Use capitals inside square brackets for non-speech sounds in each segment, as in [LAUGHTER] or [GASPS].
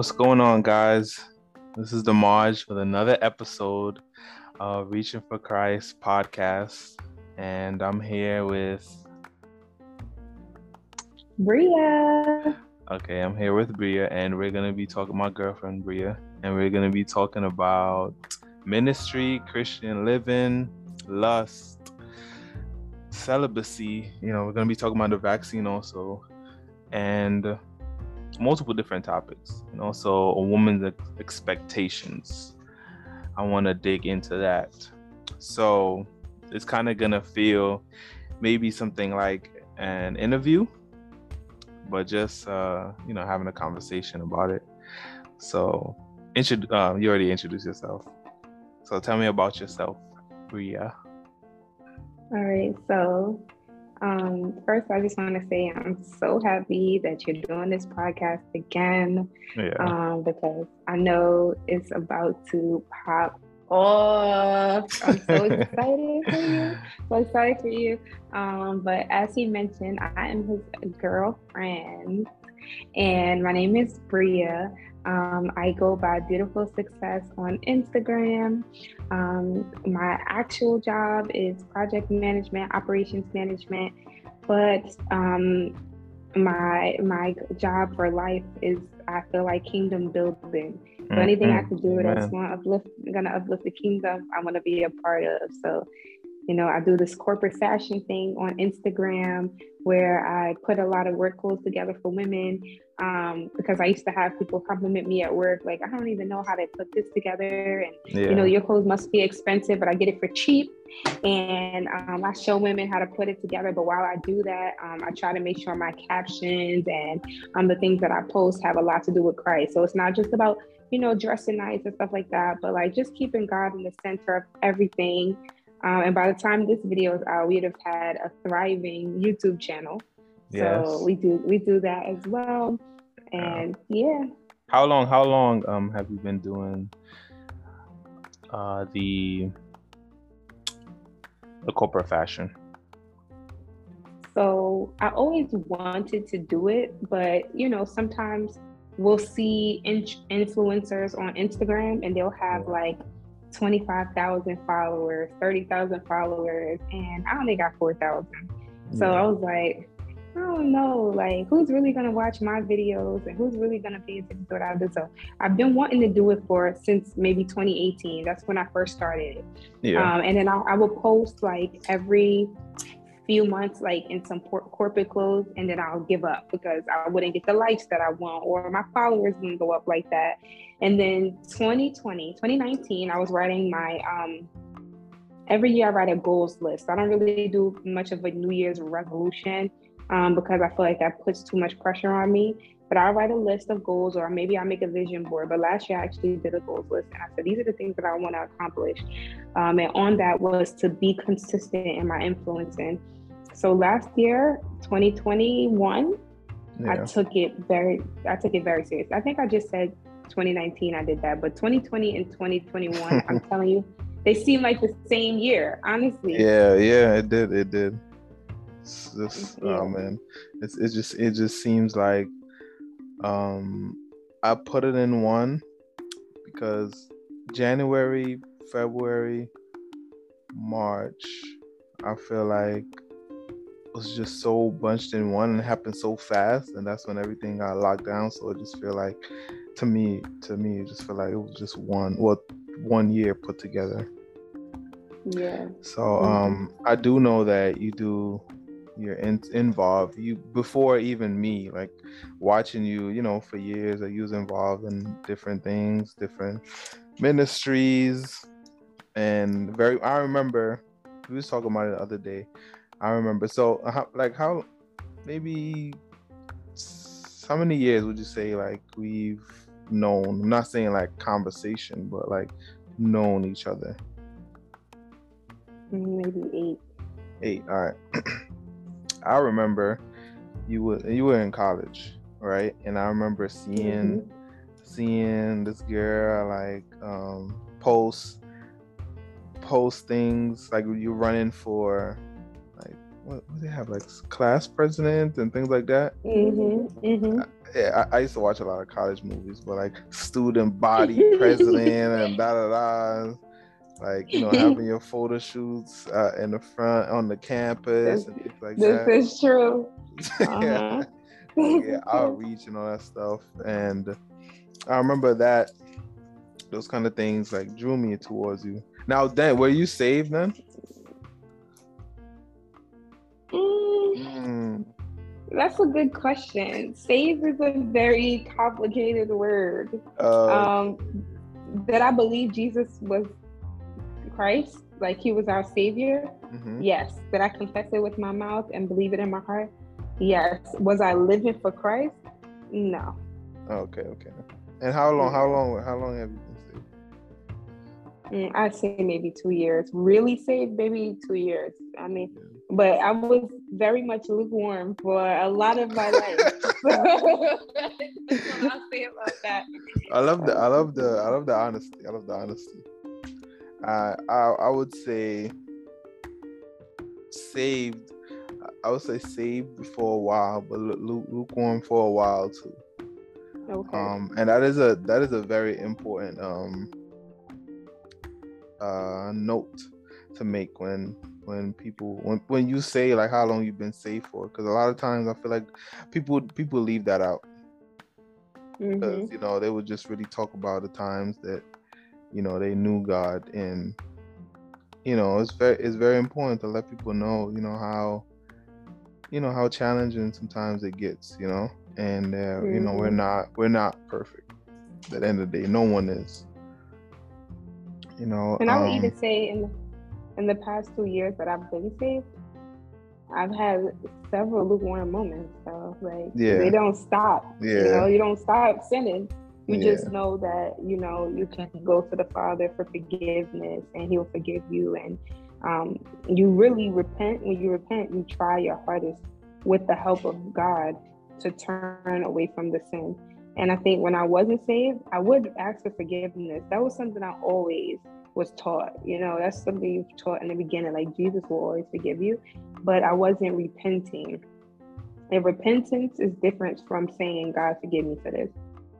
What's going on, guys? This is Demaj with another episode of Reaching for Christ podcast, and I'm here with Bria. Okay, I'm here with Bria, and we're gonna be talking my girlfriend Bria, and we're gonna be talking about ministry, Christian living, lust, celibacy. You know, we're gonna be talking about the vaccine also, and multiple different topics. And also a woman's expectations. I want to dig into that. So it's kind of gonna feel maybe something like an interview but just uh, you know having a conversation about it. So, intro- uh, you already introduced yourself. So tell me about yourself, Bria. All right. So um, first, I just want to say I'm so happy that you're doing this podcast again. Yeah. Um, because I know it's about to pop off. I'm so [LAUGHS] excited for you. So excited for you. Um, but as he mentioned, I am his girlfriend, and my name is Bria. Um, I go by Beautiful Success on Instagram. Um, my actual job is project management, operations management, but um, my my job for life is I feel like kingdom building. So anything mm-hmm. I can do that's going to uplift, gonna uplift the kingdom, I want to be a part of. So, you know, I do this corporate fashion thing on Instagram where I put a lot of work clothes together for women um, because I used to have people compliment me at work, like, I don't even know how to put this together. And, yeah. you know, your clothes must be expensive, but I get it for cheap. And um, I show women how to put it together. But while I do that, um, I try to make sure my captions and um, the things that I post have a lot to do with Christ. So it's not just about, you know, dressing nice and stuff like that, but like just keeping God in the center of everything. Um, and by the time this video is out, we'd have had a thriving YouTube channel. Yes. So we do we do that as well. And yeah. How long how long um have you been doing uh the the corporate fashion? So I always wanted to do it, but you know, sometimes we'll see in- influencers on Instagram and they'll have like 25,000 followers, 30,000 followers, and I only got 4,000. So yeah. I was like, I don't know, like who's really gonna watch my videos and who's really gonna pay attention to what I do. So I've been wanting to do it for since maybe 2018. That's when I first started. Yeah. Um, and then I, I will post like every few months, like in some por- corporate clothes, and then I'll give up because I wouldn't get the likes that I want or my followers wouldn't go up like that. And then 2020, 2019, I was writing my um, every year I write a goals list. I don't really do much of a New Year's resolution um, because I feel like that puts too much pressure on me. But I write a list of goals, or maybe I make a vision board. But last year I actually did a goals list, and I said these are the things that I want to accomplish. Um, and on that was to be consistent in my influencing. So last year, 2021, yeah. I took it very, I took it very serious. I think I just said 2019 I did that, but 2020 and 2021, I'm [LAUGHS] telling you, they seem like the same year. Honestly. Yeah, yeah, it did, it did. It's just oh man, it's it just it just seems like um I put it in one because January, February, March, I feel like it was just so bunched in one and happened so fast and that's when everything got locked down so i just feel like to me to me it just felt like it was just one well one year put together. Yeah. So mm-hmm. um i do know that you do you're in, involved. You before even me like watching you you know for years you was involved in different things different ministries and very i remember we was talking about it the other day. I remember so how, like how maybe how many years would you say like we've known i'm not saying like conversation but like known each other maybe eight eight all right [CLEARS THROAT] I remember you were you were in college, right? And I remember seeing mm-hmm. seeing this girl like um, post post things like you running for like what, what do they have like class president and things like that. Mm-hmm. Mm-hmm. Yeah, I, I, used to watch a lot of college movies, but like student body president and da da da, like you know having your photo shoots uh, in the front on the campus and things like this that. This is true. [LAUGHS] Uh-huh. yeah, yeah, outreach and all that stuff, and I remember that those kind of things like drew me towards you. Now, then, were you saved then? Mm, That's a good question. Save is a very complicated word. Uh, um, that I believe Jesus was Christ, like he was our savior. Mm-hmm. Yes. That I confess it with my mouth and believe it in my heart. Yes. Was I living for Christ? No. Okay, okay. And how long? How long? How long have you been saved? Mm, I'd say maybe two years. Really saved, maybe two years. I mean, but I was very much lukewarm for a lot of my life. [LAUGHS] [LAUGHS] I'll say about that. I love the I love the I love the honesty. I love the honesty. Uh, I I would say saved. I would say saved for a while, but lukewarm for a while too. Okay. Um, and that is a that is a very important um uh, note to make when when people when when you say like how long you've been safe for because a lot of times i feel like people people leave that out because mm-hmm. you know they would just really talk about the times that you know they knew god and you know it's very it's very important to let people know you know how you know how challenging sometimes it gets you know and uh, mm-hmm. you know we're mm-hmm. not we're not perfect at the end of the day no one is you know. And I would um, even say in the, in the past two years that I've been saved, I've had several lukewarm moments. So like yeah. they don't stop. Yeah. You know, you don't stop sinning. You yeah. just know that, you know, you can go to the Father for forgiveness and he'll forgive you. And um, you really repent. When you repent, you try your hardest with the help of God to turn away from the sin. And I think when I wasn't saved, I would ask for forgiveness. That was something I always was taught. You know, that's something you've taught in the beginning. Like Jesus will always forgive you, but I wasn't repenting. And repentance is different from saying, God, forgive me for this.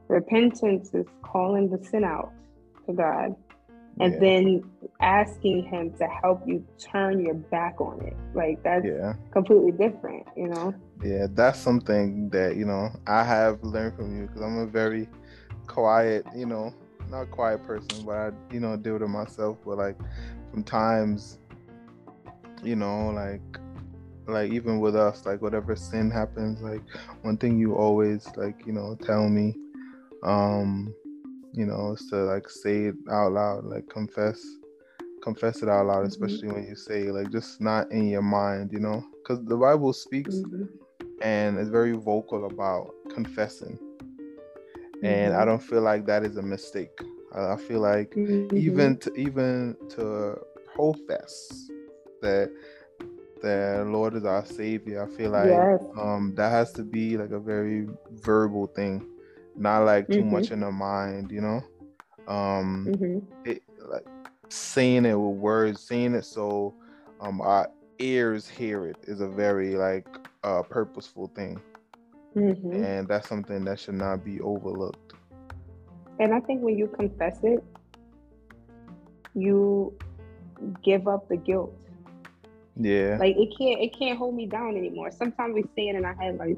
Repentance is calling the sin out to God and yeah. then asking him to help you turn your back on it like that's yeah. completely different you know yeah that's something that you know i have learned from you because i'm a very quiet you know not a quiet person but i you know deal with it myself but like sometimes you know like like even with us like whatever sin happens like one thing you always like you know tell me um you know, is to like say it out loud, like confess, confess it out loud, mm-hmm. especially when you say like just not in your mind, you know, because the Bible speaks mm-hmm. and is very vocal about confessing, mm-hmm. And I mm-hmm. don't feel like that is a mistake. I, I feel like mm-hmm. even to even to profess that the Lord is our Savior, I feel like yes. um that has to be like a very verbal thing not like too mm-hmm. much in the mind, you know. Um, mm-hmm. it, like saying it with words, saying it so um our ears hear it is a very like uh purposeful thing, mm-hmm. and that's something that should not be overlooked. And I think when you confess it, you give up the guilt. Yeah. Like it can't it can't hold me down anymore. Sometimes we say it in our head like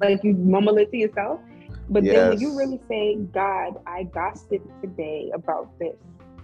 like you mumble it to yourself. But yes. then when you really say, God, I gossiped today about this.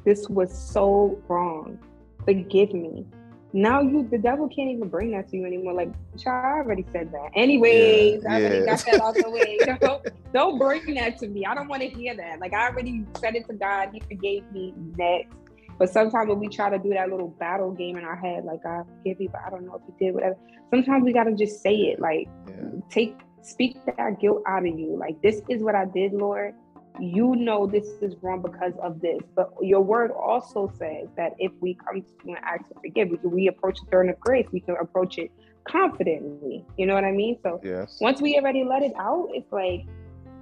This was so wrong. Forgive me. Now you the devil can't even bring that to you anymore. Like, I already said that. Anyways, yeah, I already yeah. got that out the way. [LAUGHS] [LAUGHS] Don't, don't bring that to me. I don't want to hear that. Like I already said it to God. He forgave me next. But sometimes when we try to do that little battle game in our head, like I forgive you, but I don't know if you did whatever. Sometimes we gotta just say it. Like yeah. take speak that guilt out of you. Like, this is what I did, Lord. You know this is wrong because of this. But your word also says that if we come to you and ask to forgive, we approach the throne of grace, we can approach it confidently. You know what I mean? So yes. once we already let it out, it's like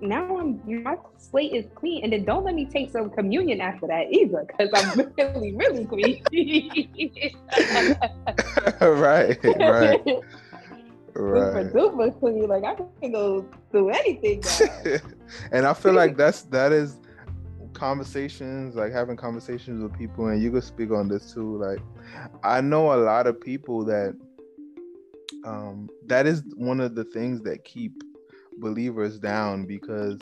now I'm my slate is clean. And then don't let me take some communion after that either, because I'm [LAUGHS] really, really clean. right, [LAUGHS] [LAUGHS] right. right. super duper clean. Like I can go do anything. And I feel like [LAUGHS] that's that is conversations, like having conversations with people, and you could speak on this too. Like I know a lot of people that um that is one of the things that keep believers down because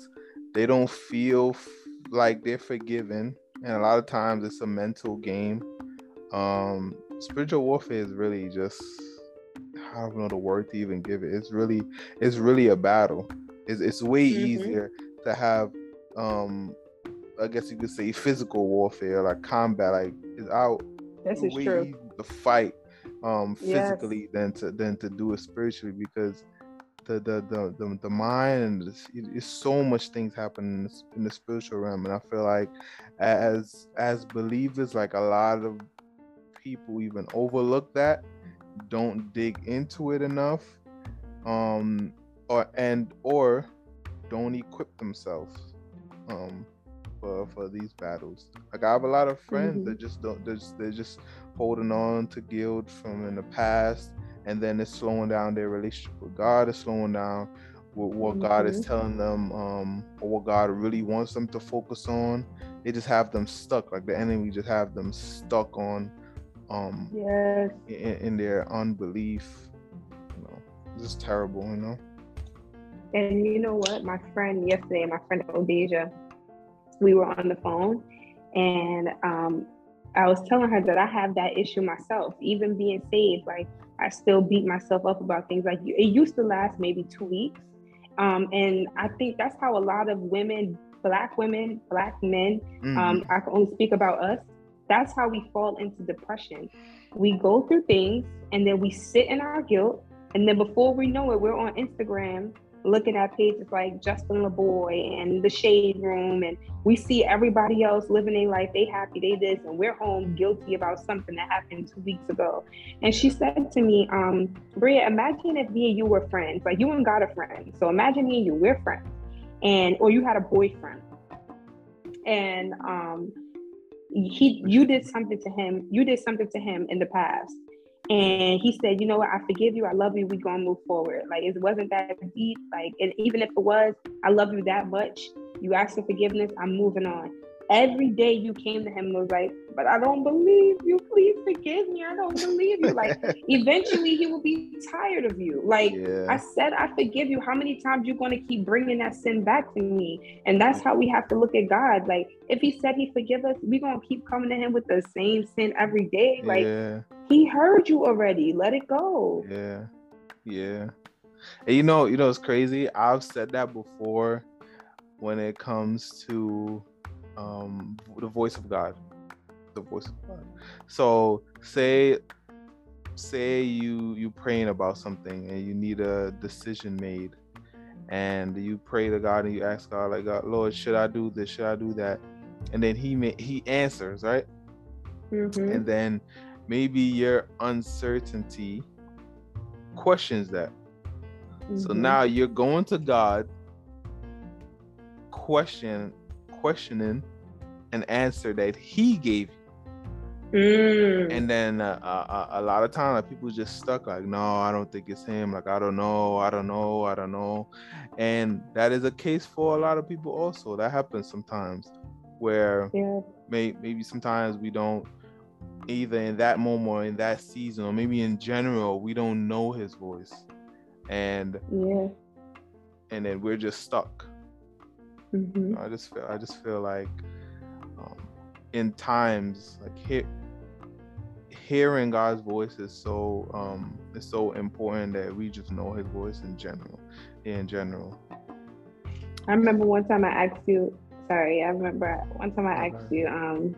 they don't feel f- like they're forgiven and a lot of times it's a mental game um spiritual warfare is really just I don't know the word to even give it. It's really it's really a battle. It's it's way mm-hmm. easier to have um I guess you could say physical warfare, like combat, like is out. This is true. To fight um physically yes. than to than to do it spiritually because the the the the, the mind and it's so much things happen in the, in the spiritual realm and i feel like as as believers like a lot of people even overlook that don't dig into it enough um or and or don't equip themselves um for for these battles like i have a lot of friends mm-hmm. that just don't they're just, they're just holding on to guilt from in the past and then it's slowing down their relationship with God. It's slowing down with what mm-hmm. God is mm-hmm. telling them, um, or what God really wants them to focus on. They just have them stuck, like the enemy just have them stuck on, um, yes, in, in their unbelief. You know, it's just terrible, you know. And you know what? My friend yesterday, my friend Odeja, we were on the phone, and um, I was telling her that I have that issue myself, even being saved. Like I still beat myself up about things like it used to last maybe two weeks. Um, and I think that's how a lot of women, black women, black men, mm-hmm. um, I can only speak about us. That's how we fall into depression. We go through things and then we sit in our guilt. And then before we know it, we're on Instagram looking at pages like Justin LaBoy and the Shade Room, and we see everybody else living their life. They happy, they this, and we're home guilty about something that happened two weeks ago. And she said to me, um, Bria, imagine if me and you were friends, like you and God are friends. So imagine me and you, we're friends, and or you had a boyfriend, and um, he, you did something to him, you did something to him in the past and he said, you know what, I forgive you, I love you, we gonna move forward. Like it wasn't that deep. Like, and even if it was, I love you that much. You asked for forgiveness, I'm moving on every day you came to him and was like, but I don't believe you. Please forgive me. I don't believe you. Like [LAUGHS] eventually he will be tired of you. Like yeah. I said, I forgive you. How many times you going to keep bringing that sin back to me? And that's how we have to look at God. Like if he said he forgive us, we going to keep coming to him with the same sin every day. Like yeah. he heard you already. Let it go. Yeah. Yeah. And you know, you know, it's crazy. I've said that before when it comes to um, the voice of God, the voice of God. So say say you you praying about something and you need a decision made and you pray to God and you ask God like God Lord should I do this should I do that and then he may, he answers right mm-hmm. and then maybe your uncertainty questions that mm-hmm. so now you're going to God question questioning an answer that he gave you. Mm. And then uh, uh, a lot of times like, people just stuck like, no, I don't think it's him. Like, I don't know, I don't know, I don't know. And that is a case for a lot of people also. That happens sometimes where yeah. may, maybe sometimes we don't either in that moment or in that season or maybe in general we don't know his voice and yeah and then we're just stuck Mm-hmm. I just feel I just feel like um, in times like he- hearing God's voice is so um, is so important that we just know His voice in general. In general. I remember one time I asked you. Sorry, I remember one time I asked you. Um,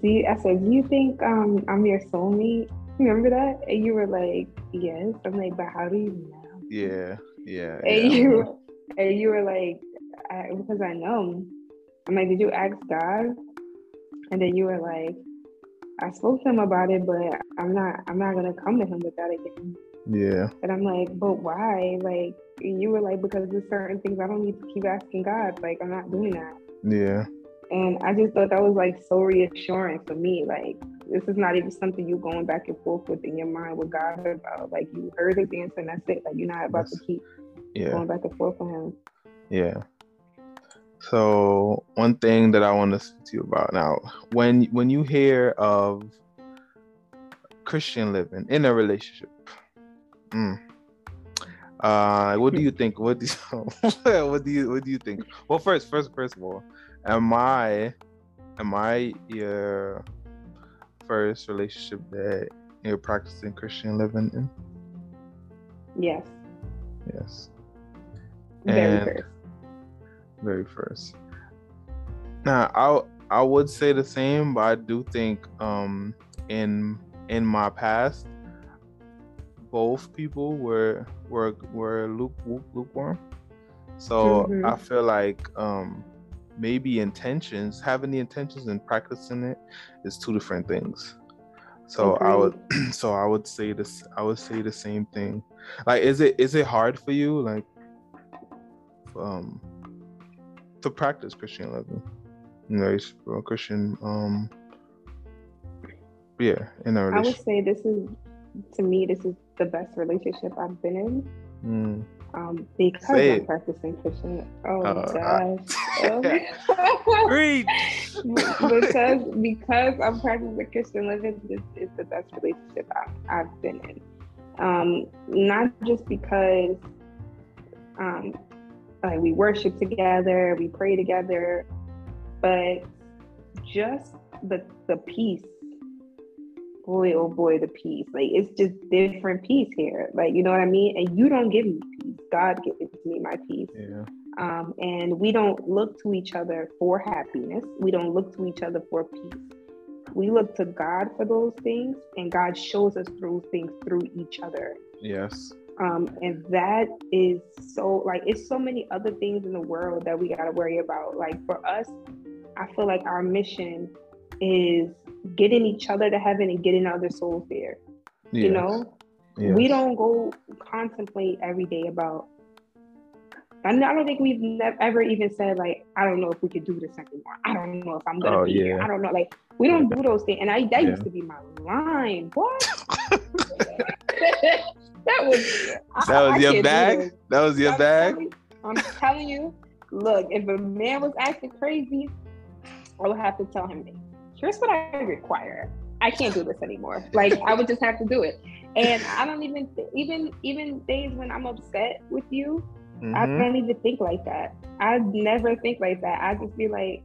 do you, I said, do you think um, I'm your soulmate? Remember that? And you were like, yes. I'm like, but how do you know? Yeah, yeah. And yeah. you and you were like, I, because I know. I'm like, did you ask God? And then you were like, I spoke to him about it, but I'm not. I'm not gonna come to him with that again. Yeah. And I'm like, but why? Like, you were like, because there's certain things I don't need to keep asking God. Like, I'm not doing that. Yeah. And I just thought that was like so reassuring for me. Like, this is not even something you're going back and forth with in your mind with God about. Like you heard his answer and that's it. Like you're not about to keep yeah. going back and forth with him. Yeah. So one thing that I want to speak to you about now, when when you hear of Christian living in a relationship, mm, uh, what do you think? What do you, [LAUGHS] what do you what do you think? Well, first, first, first of all, am I am I your first relationship that you're practicing Christian living in? Yes. Yes. Very and first. Very first. Now, I I would say the same, but I do think um in in my past both people were were were lukewarm. So mm-hmm. I feel like um maybe intentions, having the intentions and practicing it is two different things. So I would [CLEARS THROAT] so I would say this I would say the same thing. Like is it is it hard for you like um to practice Christian living? You know, Christian um yeah, in a relationship. I would say this is to me this is the best relationship I've been in. Mm. Um, because Say I'm it. practicing Christian. Oh uh, gosh. [LAUGHS] Read. because because I'm practicing Christian living, this is the best relationship I've, I've been in. Um, not just because um, like we worship together, we pray together, but just the the peace boy, oh boy, the peace. Like it's just different peace here. Like, you know what I mean? And you don't give me peace. God gives me my peace. Yeah. Um, and we don't look to each other for happiness. We don't look to each other for peace. We look to God for those things, and God shows us through things through each other. Yes. Um, and that is so like it's so many other things in the world that we got to worry about. Like for us, I feel like our mission is getting each other to heaven and getting other souls there. Yes. You know, yes. we don't go contemplate every day about. I don't think we've never ever even said like, I don't know if we could do this anymore. I don't know if I'm gonna oh, be yeah. here. I don't know. Like, we don't do those things. And I that yeah. used to be my line. What? [LAUGHS] [LAUGHS] that was that was I your bag. That was your I'm bag. Telling, I'm telling you. Look, if a man was acting crazy, I would have to tell him here's what I require. I can't do this anymore. Like I would just have to do it. And I don't even th- even even days when I'm upset with you, mm-hmm. I don't even think like that. I never think like that. I just be like,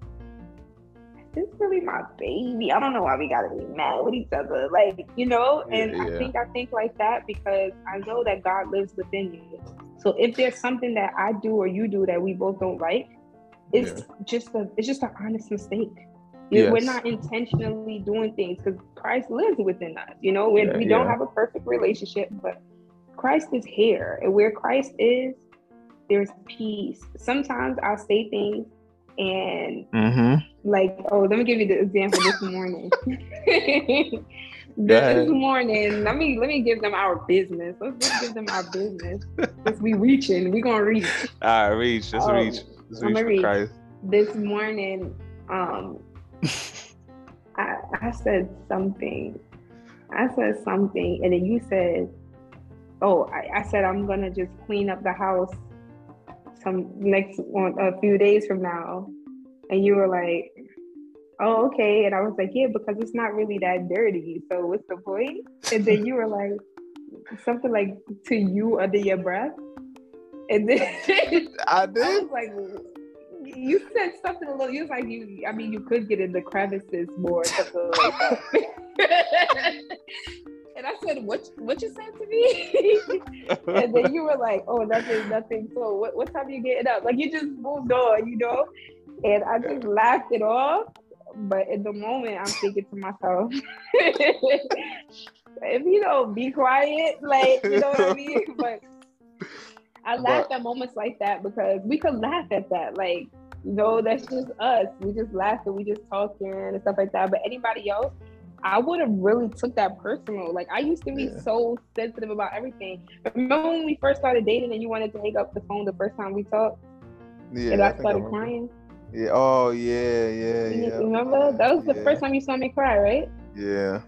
this is really my baby. I don't know why we gotta be mad with each other. Like, you know, and yeah, yeah. I think I think like that because I know that God lives within you. So if there's something that I do or you do that we both don't like, it's yeah. just a it's just an honest mistake. Yes. We're not intentionally doing things because Christ lives within us. You know, yeah, we don't have a perfect relationship, but Christ is here. And where Christ is, there's peace. Sometimes I'll say things and mm-hmm. like, oh, let me give you the example this morning. [LAUGHS] [LAUGHS] this morning, let me let me give them our business. Let's just give them our business. Let's be reaching. We're gonna reach. [LAUGHS] All right, reach. Let's um, reach. Let's reach reach. Christ. This morning, um, I, I said something. I said something, and then you said, "Oh, I, I said I'm gonna just clean up the house some next one a few days from now," and you were like, "Oh, okay," and I was like, "Yeah, because it's not really that dirty. So what's the point?" And then you were like, something like to you under your breath, and then [LAUGHS] I did. [LAUGHS] I was like you said something a little. You was like you. I mean, you could get in the crevices more. Something like that. [LAUGHS] and I said, "What? What you said to me?" [LAUGHS] and then you were like, "Oh, nothing, nothing." So, what, what time you getting up? Like you just moved on, you know. And I just laughed it off. But in the moment, I'm thinking to myself, [LAUGHS] if you don't be quiet, like you know what I mean. [LAUGHS] But I laugh at moments like that because we could laugh at that. Like you know, that's just us. We just laughing, we just talking and stuff like that. But anybody else, I would have really took that personal. Like I used to be yeah. so sensitive about everything. Remember when we first started dating and you wanted to hang up the phone the first time we talked? Yeah. And I, I started I crying. Yeah. Oh yeah, yeah, yeah. Remember? That was the yeah. first time you saw me cry, right? Yeah,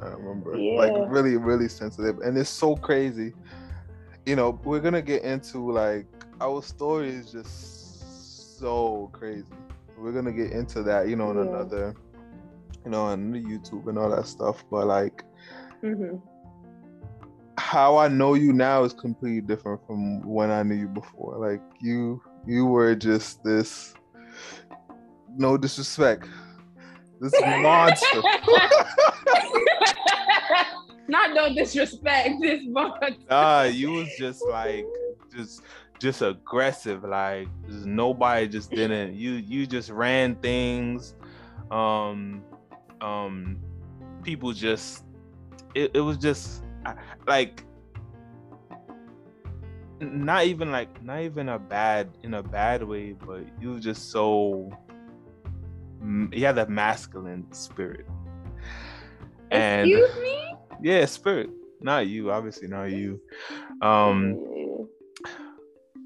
I remember. Yeah. Like really, really sensitive, and it's so crazy. You know, we're gonna get into like our story is just so crazy. We're gonna get into that, you know, in another, you know, and YouTube and all that stuff. But like, mm-hmm. how I know you now is completely different from when I knew you before. Like you, you were just this. No disrespect, this [LAUGHS] monster. [LAUGHS] Not no disrespect, this monster. Ah, you was just like just just aggressive. Like just nobody just didn't. You you just ran things. Um, um, people just. It, it was just like not even like not even a bad in a bad way, but you was just so. You had that masculine spirit. And, Excuse me. Yeah, spirit. Not you, obviously not you. Um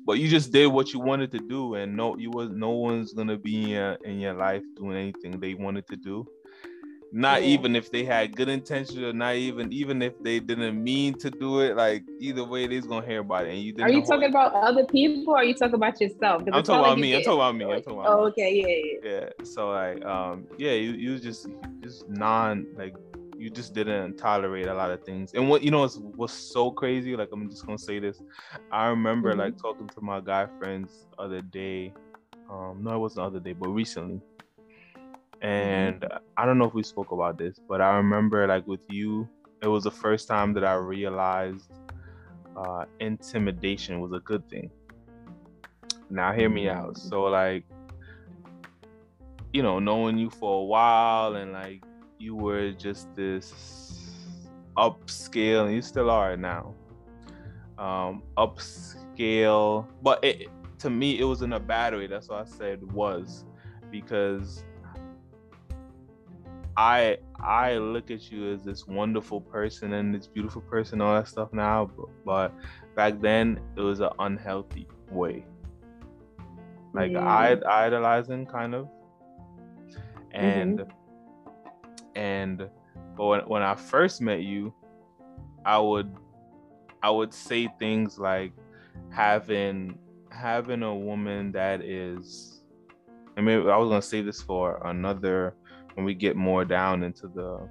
but you just did what you wanted to do and no you was no one's gonna be in your, in your life doing anything they wanted to do not yeah. even if they had good intentions or not even even if they didn't mean to do it like either way they's gonna hear about it and you are you talking about other people or are you talking about yourself i'm talking about me i'm talking about me i'm talking about oh, okay yeah, yeah yeah so like um yeah you, you just just non like you just didn't tolerate a lot of things. And what you know was was so crazy. Like I'm just gonna say this. I remember mm-hmm. like talking to my guy friends other day. Um, no, it wasn't the other day, but recently. And mm-hmm. I don't know if we spoke about this, but I remember like with you, it was the first time that I realized uh, intimidation was a good thing. Now hear me out. Mm-hmm. So like, you know, knowing you for a while and like you were just this upscale, and you still are now. Um, upscale, but it, to me, it was in a bad way. That's why I said was, because I I look at you as this wonderful person and this beautiful person, all that stuff now, but, but back then it was an unhealthy way. Like yeah. I idolizing kind of, and. Mm-hmm and but when, when I first met you, I would I would say things like having having a woman that is I mean I was gonna say this for another when we get more down into the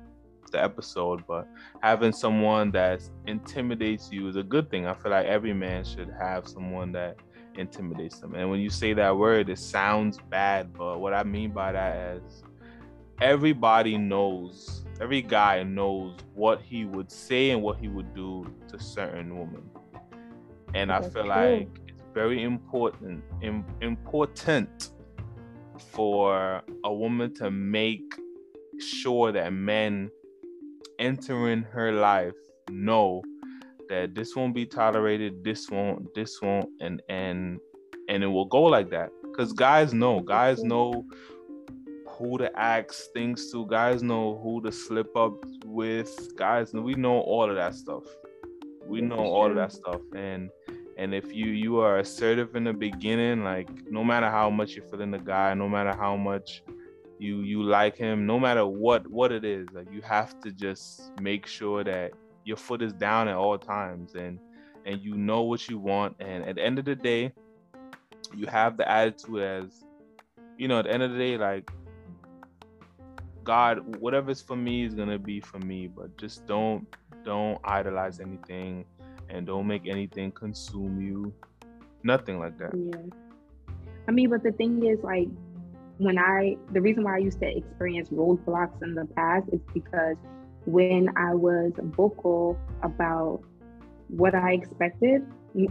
the episode, but having someone that intimidates you is a good thing. I feel like every man should have someone that intimidates them. And when you say that word, it sounds bad, but what I mean by that is everybody knows, every guy knows what he would say and what he would do to certain women. And That's I feel true. like it's very important, Im- important for a woman to make sure that men entering her life know that this won't be tolerated, this won't, this won't, and and and it will go like that. Because guys know, guys know who to ask things to. Guys know who to slip up with. Guys, we know all of that stuff. We know all of that stuff, and and if you you are assertive in the beginning, like no matter how much you're feeling the guy, no matter how much you you like him, no matter what what it is, like you have to just make sure that your foot is down at all times, and and you know what you want, and at the end of the day, you have the attitude as you know at the end of the day like God, whatever's for me is gonna be for me. But just don't don't idolize anything, and don't make anything consume you. Nothing like that. Yeah. I mean, but the thing is, like, when I the reason why I used to experience roadblocks in the past is because when I was vocal about what I expected,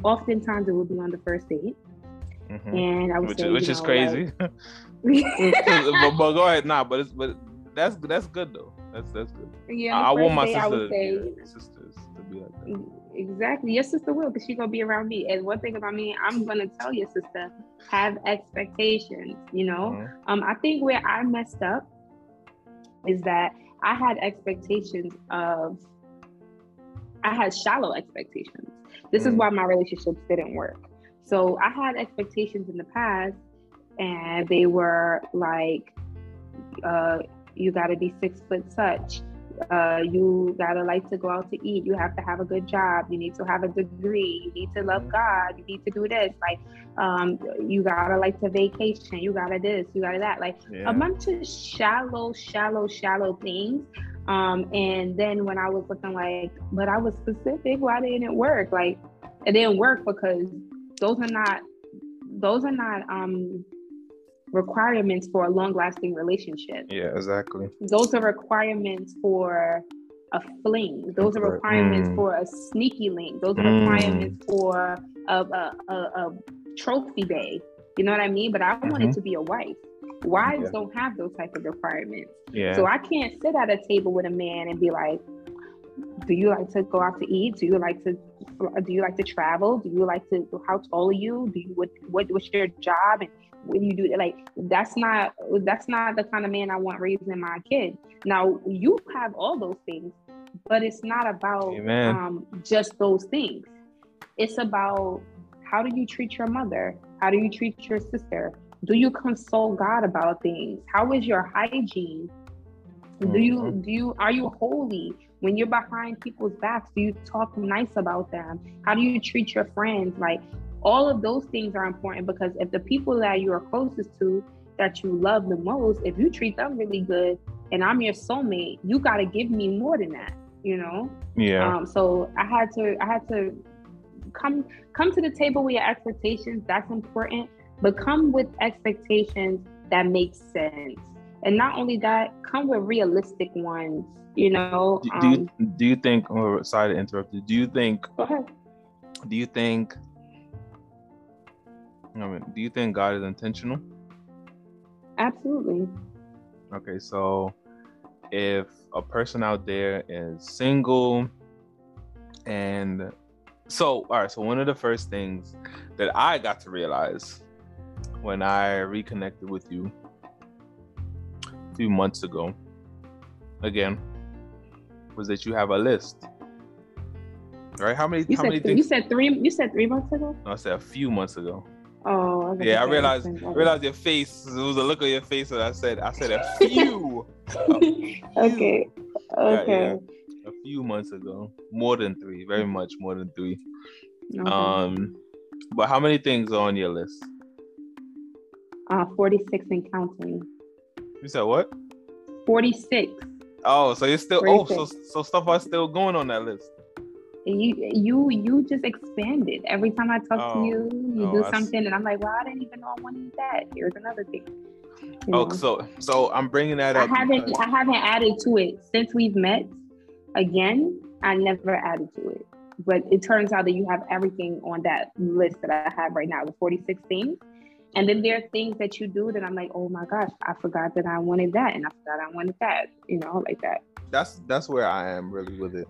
oftentimes it would be on the first date. Mm-hmm. And I would which, say, which is know, crazy. Like, [LAUGHS] [LAUGHS] but, but, go ahead, nah. But it's but that's that's good though. That's that's good. Yeah, I, I want my sister, say, yeah, sisters to be like that. Exactly, your sister will, because she's gonna be around me. And one thing about me, I'm gonna tell your sister have expectations. You know, mm-hmm. um, I think where I messed up is that I had expectations of, I had shallow expectations. This mm-hmm. is mm. why my relationships didn't work. So I had expectations in the past, and they were like, uh, you got to be six foot such. Uh, you gotta like to go out to eat. You have to have a good job. You need to have a degree. You need to love. God. You need to do this. Like, um, you gotta like to vacation. You gotta this. You gotta that. Like yeah. a bunch of shallow, shallow, shallow things. Um, and then when I was looking like, but I was specific. Why didn't it work? Like, it didn't work because those are not those are not um requirements for a long lasting relationship. Yeah, exactly. Those are requirements for a fling. Those are requirements mm. for a sneaky link. Those are mm. requirements for a, a, a, a, trophy bay. You know what I mean? But I mm-hmm. wanted to be a wife. Wives yeah. don't have those type of requirements. Yeah. So I can't sit at a table with a man and be like, do you like to go out to eat? Do you like to do you like to travel? Do you like to how tall are you? Do you what what what's your job and when you do it like that's not that's not the kind of man I want raising my kid. Now you have all those things, but it's not about um, just those things. It's about how do you treat your mother? How do you treat your sister? Do you console God about things? How is your hygiene? Do you mm-hmm. do you are you holy? When you're behind people's backs, do you talk nice about them? How do you treat your friends? Like all of those things are important because if the people that you are closest to that you love the most if you treat them really good and i'm your soulmate you got to give me more than that you know? Yeah. Um so i had to i had to come come to the table with your expectations that's important but come with expectations that make sense. And not only that come with realistic ones you know do, do you um, do you think or sorry to interrupt you do you think do you think I mean, do you think God is intentional? Absolutely. Okay, so if a person out there is single and so all right, so one of the first things that I got to realize when I reconnected with you a few months ago again was that you have a list. Right? How many you how said, many things you said three you said three months ago? No, I said a few months ago. Oh, yeah. I realized realized your face. It was a look on your face, and I said, I said a [LAUGHS] few. a [LAUGHS] few. Okay. Okay. Yeah, yeah. A few months ago, more than three, very much more than three. Okay. Um, but how many things are on your list? Uh, forty-six and counting. You said what? Forty-six. Oh, so you're still 46. oh, so so stuff are still going on that list you you you just expanded every time I talk oh, to you. You oh, do something, and I'm like, well, I didn't even know I wanted that. Here's another thing. You oh, know? so so I'm bringing that up. I haven't because... I haven't added to it since we've met. Again, I never added to it, but it turns out that you have everything on that list that I have right now, the 46 things. And then there are things that you do that I'm like, oh my gosh, I forgot that I wanted that, and I forgot I wanted that. You know, like that. That's that's where I am really with it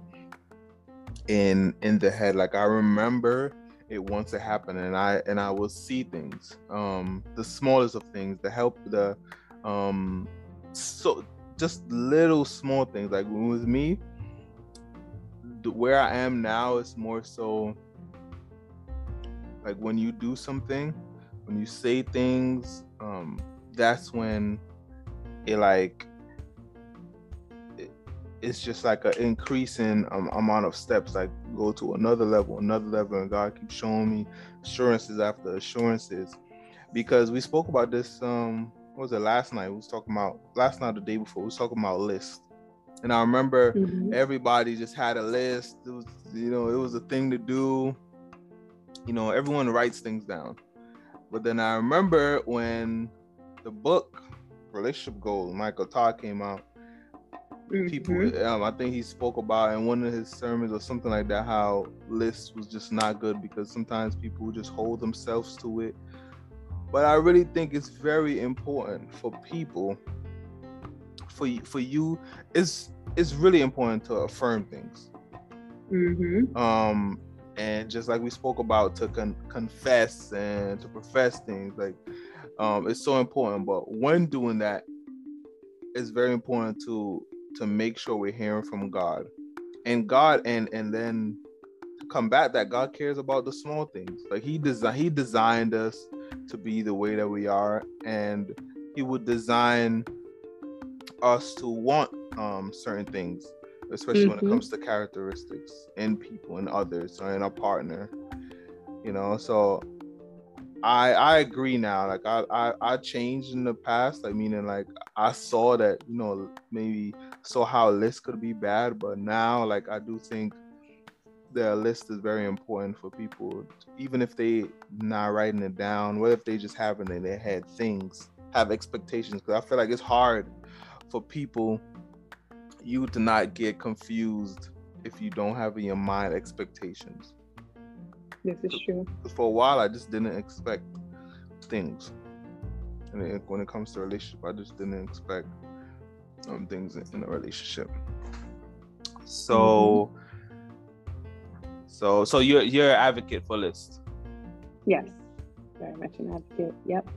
in in the head. Like i remember it once it happened and i and i will see things um the smallest of things the help the um so just little small things. Like with me where i am now is more so like when you do something when you say things um that's when it like it's just like an increasing um, amount of steps like go to another level another level and god keeps showing me assurances after assurances. Because we spoke about this um what was it last night? We was talking about last night the day before we was talking about list. And i remember mm-hmm. everybody just had a list. It was you know it was a thing to do. You know everyone writes things down. But then i remember when the book relationship goals michael todd came out Mm-hmm. People, um, I think he spoke about in one of his sermons or something like that how lists was just not good because sometimes people just hold themselves to it. But I really think it's very important for people, for for you, it's it's really important to affirm things. Mm-hmm. Um, and just like we spoke about to con- confess and to profess things, like um, it's so important. But when doing that, it's very important to to make sure we're hearing from God. And God and and then combat that God cares about the small things. Like he design he designed us to be the way that we are and he would design us to want um certain things especially mm-hmm. when it mm-hmm. comes to characteristics in people and others or in a partner. You know, so I I agree now. Like I, I I changed in the past. Like meaning like I saw that you know maybe saw how a list could be bad, but now like I do think the list is very important for people, even if they not writing it down. What if they just have it in their head things, have expectations? Because I feel like it's hard for people you to not get confused if you don't have in your mind expectations. This is true. For a while, I just didn't expect things. And when it comes to relationship, I just didn't expect um, things in a relationship. So, mm-hmm. so, so you're you're an advocate for list. Yes, very much an advocate. Yep.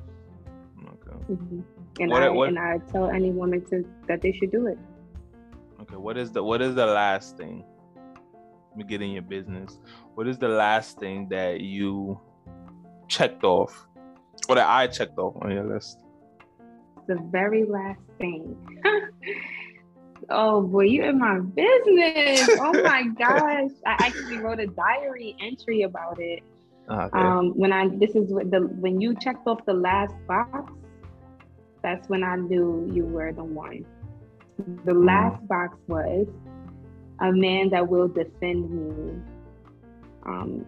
Okay. Mm-hmm. And what, I what, and I tell any woman to that they should do it. Okay. What is the what is the last thing? Let me get in your business. What is the last thing that you checked off, or that I checked off on your list? The very last thing. [LAUGHS] oh boy, you in my business. Oh my [LAUGHS] gosh. I actually wrote a diary entry about it. Ah, okay. Um, when I this is what the when you checked off the last box, that's when I knew you were the one. The mm. last box was a man that will defend me. Um,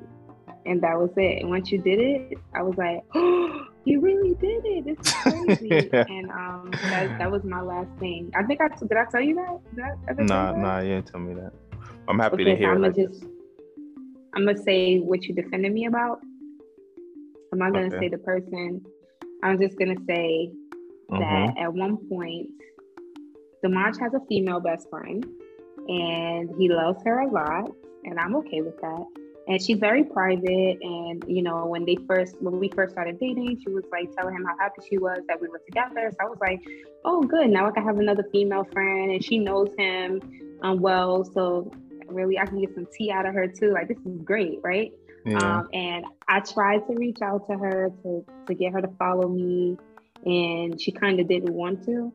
and that was it. And once you did it, I was like, oh, [GASPS] you really did it. This is crazy. [LAUGHS] and um, that, that was my last thing. I think I did I tell you that? that nah, nah, you didn't tell me that. I'm happy okay, to hear. So I'm gonna like just, I'm gonna say what you defended me about. I'm not gonna okay. say the person. I'm just gonna say that mm-hmm. at one point, Damaj has a female best friend, and he loves her a lot, and I'm okay with that. And she's very private and you know when they first when we first started dating she was like telling him how happy she was that we were together. So i was like oh good now i can have another female friend and she knows him um, well. So really i can get some tea out of her too. Like this is great right? Yeah. um, and i tried to reach out to her to to get her to follow me and she kind of didn't want to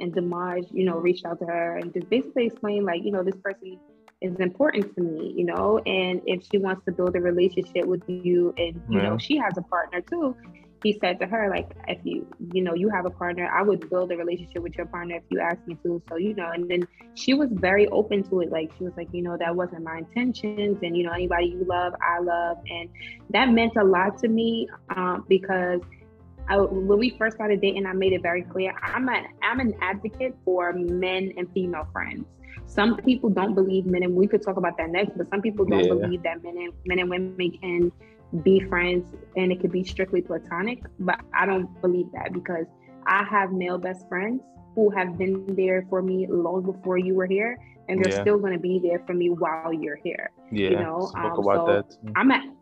and Damaj, you know, reached out to her and just basically explained like, you know, this person is important to me, you know, and if she wants to build a relationship with you and you yeah. know she has a partner too, he said to her like if you you know you have a partner, I would build a relationship with your partner if you asked me to. So you know, and then she was very open to it. Like she was like, you know, that wasn't my intentions, and you know, anybody you love, I love, and that meant a lot to me um, because. I, when we first started dating, I made it very clear I'm an I'm an advocate for men and female friends some people don't believe men and we could talk about that next but some people don't yeah. believe that men and men and women can be friends and it could be strictly platonic but i don't believe that because i have male best friends who have been there for me long before you were here and they're yeah. still going to be there for me while you're here yeah you know um, so i'm a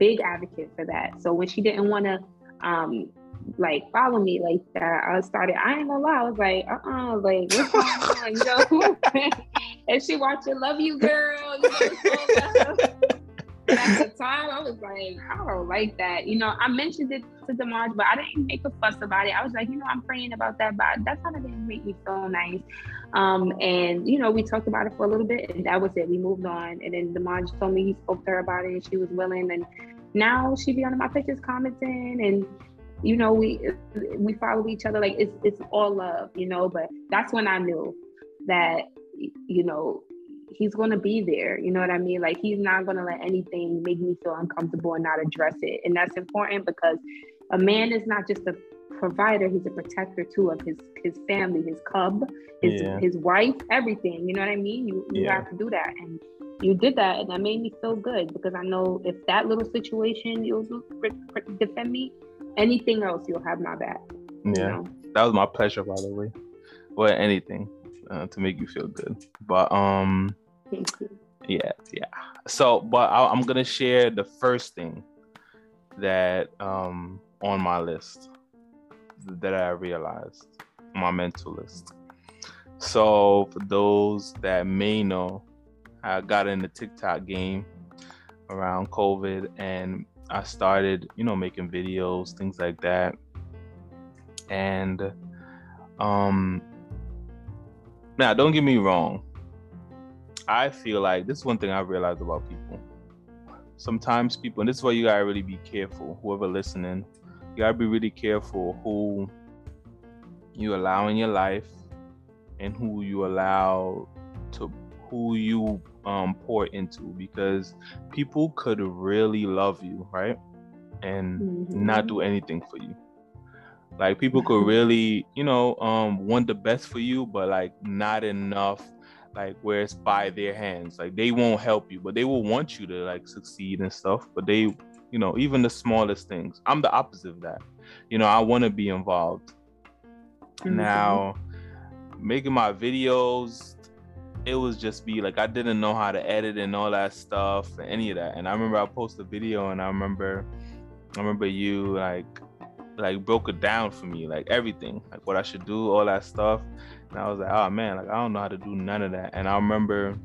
big advocate for that so when she didn't want to um like follow me like that. I started, I ain't gonna lie, I was like, uh-uh, like what's going on, know? [LAUGHS] and she watching Love You Girl, you know, [LAUGHS] at the time, I was like, I don't like that. You know, I mentioned it to Damaj, but I didn't make a fuss about it. I was like, you know, I'm praying about that, but that kind of didn't make me feel nice. Um, and you know, we talked about it for a little bit, and that was it. We moved on, and then Damaj told me he spoke to her about it, and she was willing. And now she be on my pictures commenting, and you know, we we follow each other like it's it's all love, you know. But that's when I knew that you know he's gonna be there. You know what I mean? Like he's not gonna let anything make me feel uncomfortable and not address it. And that's important because a man is not just a provider; he's a protector too of his his family, his cub, his yeah. his wife, everything. You know what I mean? You you yeah. have to do that and you did that and that made me feel good because I know if that little situation you'll defend me, anything else, you'll have my back. Yeah, you know? that was my pleasure, by the way. Or anything uh, to make you feel good. But um, yeah, yeah. So, but I, I'm gonna share the first thing that um on my list that I realized, my mentalist. So, for those that may know, I got in the TikTok game around COVID, and I started, you know, making videos, things like that. And um now don't get me wrong. I feel like this is one thing I realized about people. Sometimes people, and this is why you gotta really be careful, whoever listening, you gotta be really careful who you allow in your life and who you allow to who you um, pour into because people could really love you, right? And mm-hmm. not do anything for you. Like people could really, you know, um, want the best for you, but like not enough, like where it's by their hands. Like they won't help you, but they will want you to like succeed and stuff. But they, you know, even the smallest things. I'm the opposite of that. You know, I want to be involved. Mm-hmm. Now, making my videos, it was just be like I didn't know how to edit and all that stuff, any of that. And I remember I posted a video, and I remember, I remember you like, like broke it down for me, like everything, like what I should do, all that stuff. And I was like, oh man, like I don't know how to do none of that. And I remember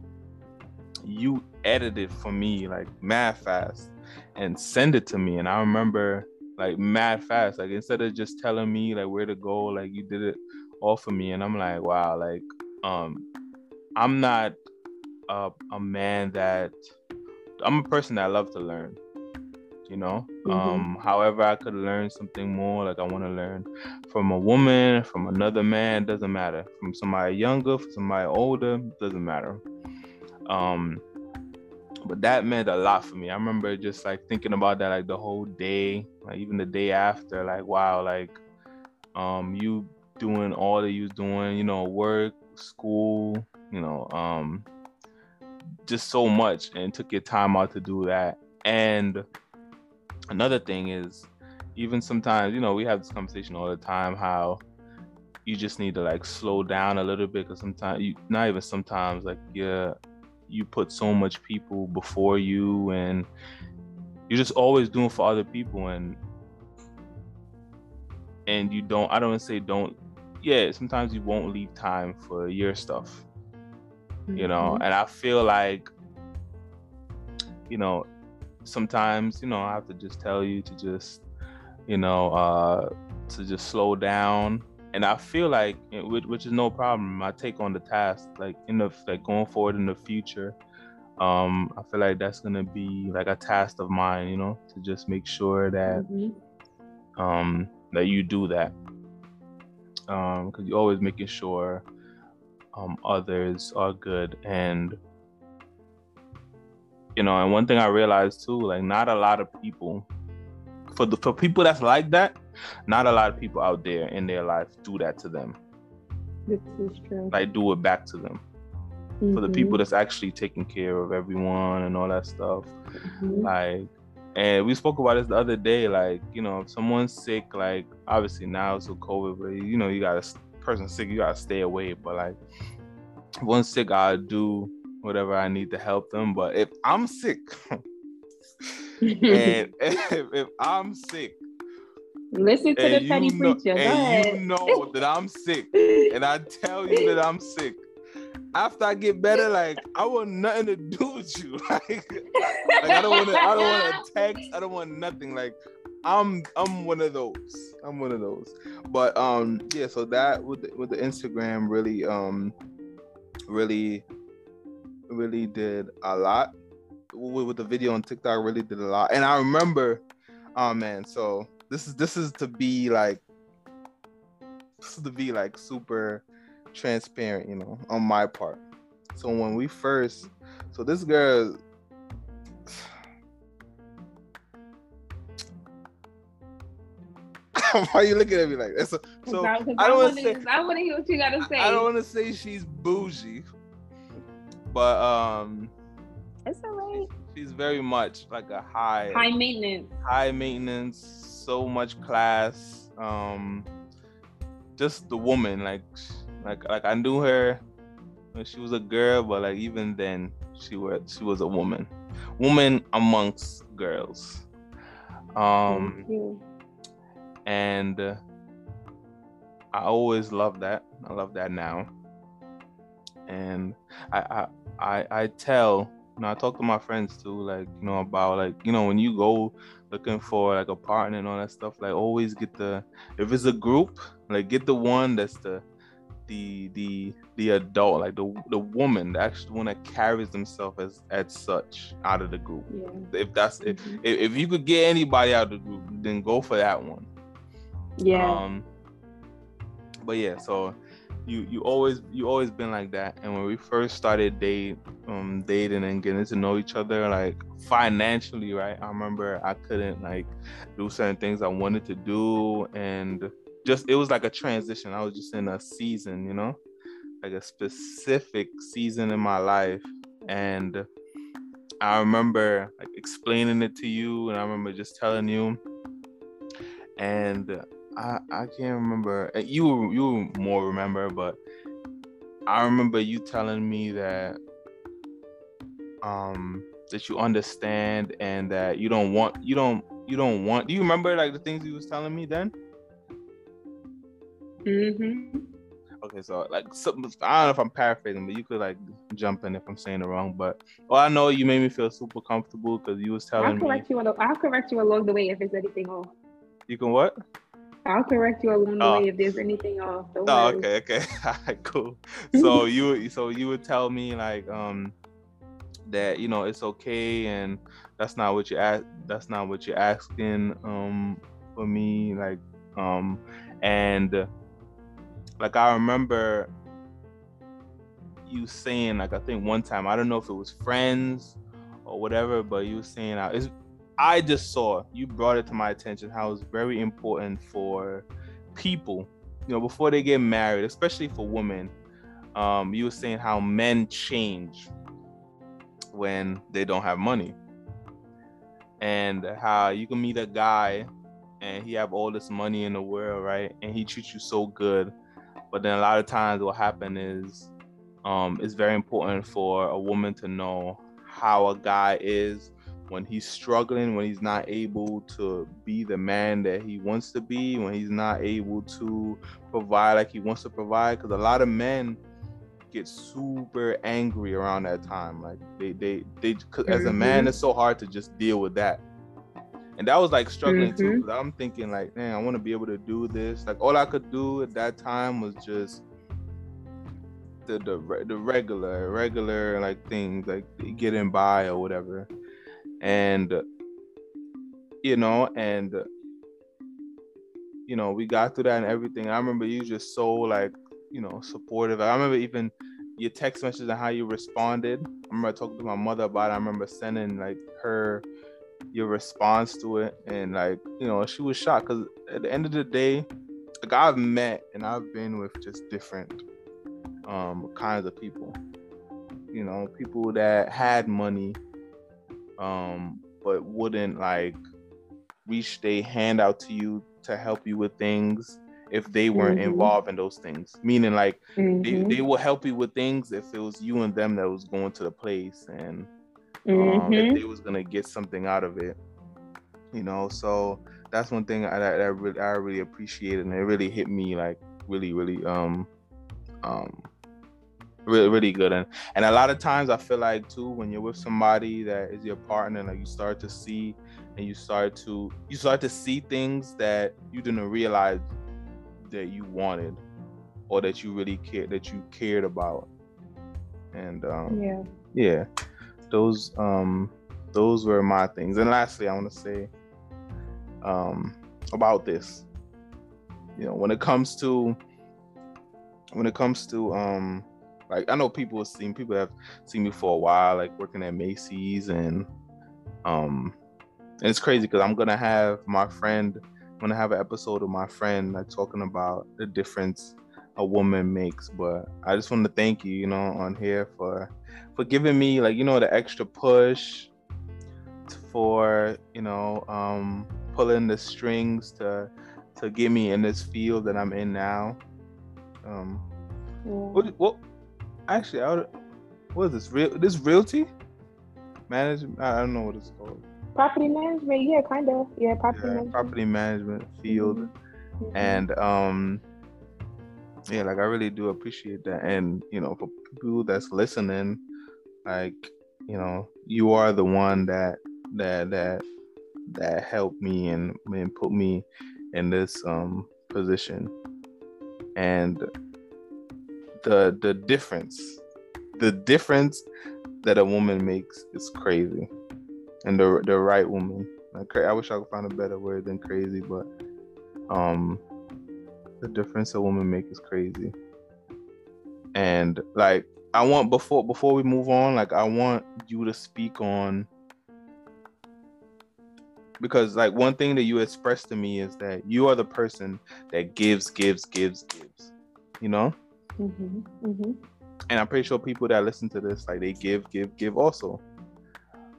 you edited for me like mad fast and send it to me. And I remember like mad fast, like instead of just telling me like where to go, like you did it all for me. And I'm like, wow, like um I'm not a, a man that I'm a person that I love to learn. You know, mm-hmm. um, however I could learn something more, like I want to learn from a woman, from another man, doesn't matter. From somebody younger, from somebody older, doesn't matter. Um, but that meant a lot for me. I remember just like thinking about that like the whole day, like even the day after, like wow, like um you doing all that you was doing, you know, work, school, you know, um, just so much and took your time out to do that. And another thing is, even sometimes, you know, we have this conversation all the time how you just need to like slow down a little bit because sometimes you not even sometimes like yeah you put so much people before you and you're just always doing for other people and and you don't i don't say don't yeah sometimes you won't leave time for your stuff mm-hmm. you know mm-hmm. and i feel like you know sometimes you know i have to just tell you to just you know uh to just slow down and i feel like which is no problem i take on the task like in the like going forward in the future um i feel like that's gonna be like a task of mine you know to just make sure that mm-hmm. um that you do that um because you're always making sure um, others are good and you know and one thing i realized too like not a lot of people for the for people that's like that not a lot of people out there in their life do that to them this is true like do it back to them mm-hmm. for the people mm-hmm. that's actually taking care of everyone and all that stuff mm-hmm. like and we spoke about this the other day like you know if someone's sick like obviously now it's with covid but you know you got a person sick, you gotta stay away. But like, one sick, I'll do whatever I need to help them. But if I'm sick, [LAUGHS] [LAUGHS] and [LAUGHS] if, if, I'm sick, listen to the petty know, preacher. and you know that I'm sick, and I tell you that I'm sick. After I get better, like I want nothing to do with you. [LAUGHS] Like, like I don't want to. I don't want to text. I don't want nothing. Like I'm I'm one of those. I'm one of those. But um yeah, so that with the, with the Instagram really um really really did a lot. With, with the video on TikTok really did a lot. And I remember oh man, so this is this is to be like this is to be like super transparent, you know, on my part. So when we first so this girl [SIGHS] Why are you looking at me like that? So, so I don't want to say. I want to hear what you gotta say. I don't want to say she's bougie, but um, it's alright. She's very much like a high, high maintenance, high maintenance, so much class. Um, just the woman, like, like, like I knew her when she was a girl, but like even then, she was she was a woman, woman amongst girls. Um and uh, I always love that. I love that now, and I I I, I tell you know I talk to my friends too, like you know about like you know when you go looking for like a partner and all that stuff, like always get the if it's a group, like get the one that's the the the the adult, like the the woman, the actual one that carries themselves as as such out of the group. Yeah. If that's mm-hmm. if, if you could get anybody out of the group, then go for that one. Yeah. Um. But yeah, so you you always you always been like that. And when we first started date um dating and getting to know each other, like financially, right? I remember I couldn't like do certain things I wanted to do and just it was like a transition. I was just in a season, you know, like a specific season in my life. And I remember like explaining it to you, and I remember just telling you. And I I can't remember. Uh, you you more remember, but I remember you telling me that um that you understand and that you don't want you don't you don't want. Do you remember like the things you was telling me then? Mm-hmm. Okay, so like I don't know if I'm paraphrasing, but you could like jump in if I'm saying it wrong. But well, I know you made me feel super comfortable because you was telling I'll correct me. You the, I'll correct you along the way if there's anything off. You can what? I'll correct you along the oh. way if there's anything off. Oh, okay, okay, [LAUGHS] cool. [LAUGHS] So you, so you would tell me like, um, that you know it's okay, and that's not what you ask. That's not what you're asking, um, for me, like, um, and like I remember you saying like I think one time I don't know if it was friends or whatever, but you were saying uh, it's I just saw you brought it to my attention how it's very important for people, you know, before they get married, especially for women. Um, you were saying how men change when they don't have money, and how you can meet a guy and he have all this money in the world, right? And he treats you so good, but then a lot of times what happen is um, it's very important for a woman to know how a guy is when he's struggling, when he's not able to be the man that he wants to be, when he's not able to provide like he wants to provide. Because a lot of men get super angry around that time. Like they, they, they. As a man, mm-hmm. it's so hard to just deal with that and that was like struggling mm-hmm. too. I'm thinking like, man, I want to be able to do this. Like all I could do at that time was just the the the regular regular like things like getting by or whatever, and you know, and you know, we got through that and everything. I remember you just so like you know supportive. I remember even your text messages and how you responded. I remember talking to my mother about it. I remember sending like her your response to it and like you know she was shocked because at the end of the day like i've met and i've been with just different um kinds of people you know people that had money um but wouldn't like reach their hand out to you to help you with things if they weren't mm-hmm. involved in those things meaning like mm-hmm. they, they will help you with things if it was you and them that was going to the place and mm-hmm. um, if mm-hmm. they was gonna get something out of it. You know, so that's one thing I, I, I really I really appreciate, and it really hit me like really really um um really really good and and a lot of times i feel like too when you're with somebody that is your partner like you start to see and you start to you start to see things that you didn't realize that you wanted or that you really cared that you cared about and um yeah yeah those um those were my things. And lastly, I want to say um about this. You know, when it comes to when it comes to um like I know people have seen people have seen me for a while, like working at Macy's and um and it's crazy because I'm gonna have my friend I'm gonna have an episode of my friend like talking about the difference a woman makes. But I just want to thank you, you know, on here for for giving me like you know the extra push for you know um pulling the strings to to get me in this field that I'm in now. Um, yeah. what, what actually I would, what is this real this realty management I don't know what it's called. Property management, yeah, kind of, yeah, property yeah, management. Property management field, mm-hmm. and um, yeah, like I really do appreciate that. And you know, for people that's listening, like you know, you are the one that that that that helped me and and put me in this um position. And the the difference, the difference that a woman makes is crazy, and the the right woman. I wish I could find a better word than crazy, but um, the difference a woman make is crazy. And like, I want before before we move on, like, I want you to speak on because like one thing that you expressed to me is that you are the person that gives, gives, gives, gives. You know. Mm-hmm, mm-hmm. And I'm pretty sure people that listen to this, like they give, give, give also.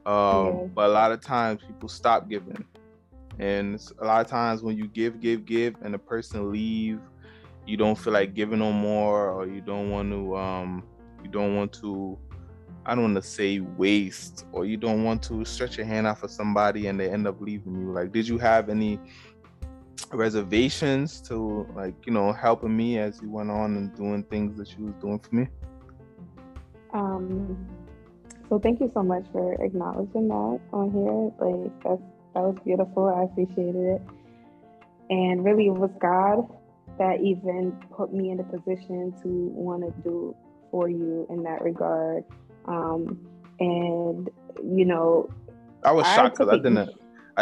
Um, yeah. But a lot of times people stop giving, and a lot of times when you give, give, give, and the person leave, you don't feel like giving no more, or you don't want to, um, you don't want to I don't want to say waste or you don't want to stretch your hand out for somebody and they end up leaving you. Like, did you have any reservations to like, you know, helping me as you went on and doing things that you was doing for me? Um so thank you so much for acknowledging that on here. Like that's that was beautiful. I appreciated it. And really it was God that even put me in the position to want to do for you in that regard um, and you know, I was shocked because I, I didn't.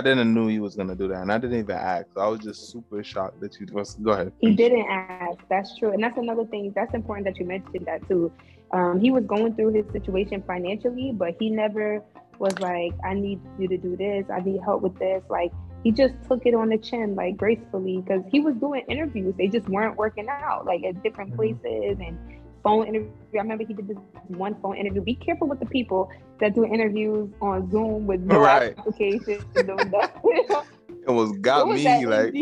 I didn't know he was gonna do that, and I didn't even ask. I was just super shocked that you was. Go ahead. He didn't ask. That's true, and that's another thing. That's important that you mentioned that too. Um, he was going through his situation financially, but he never was like, "I need you to do this. I need help with this." Like he just took it on the chin, like gracefully, because he was doing interviews. They just weren't working out, like at different mm-hmm. places, and phone interview. I remember he did this one phone interview. Be careful with the people that do interviews on Zoom with no right. application. [LAUGHS] it was got [LAUGHS] was me like.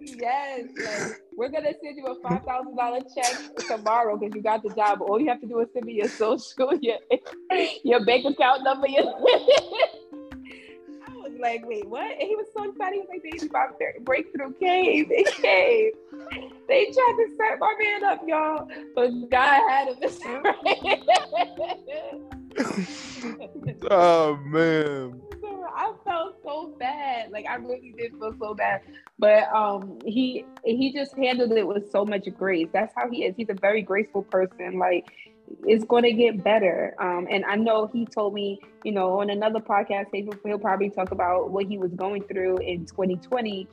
yes, like, we're gonna send you a five thousand dollar check tomorrow because you got the job. All you have to do is send me your social, [LAUGHS] your your bank account number. Your like, wait, what? And he was so excited. He was like, the 85 breakthrough came. It [LAUGHS] came. They tried to set my man up, y'all, but God had him. [LAUGHS] oh man. I felt so bad. Like I really did feel so bad. But um he he just handled it with so much grace. That's how he is. He's a very graceful person. Like it's going to get better. Um, and I know he told me, you know, on another podcast, he'll, he'll probably talk about what he was going through in 2020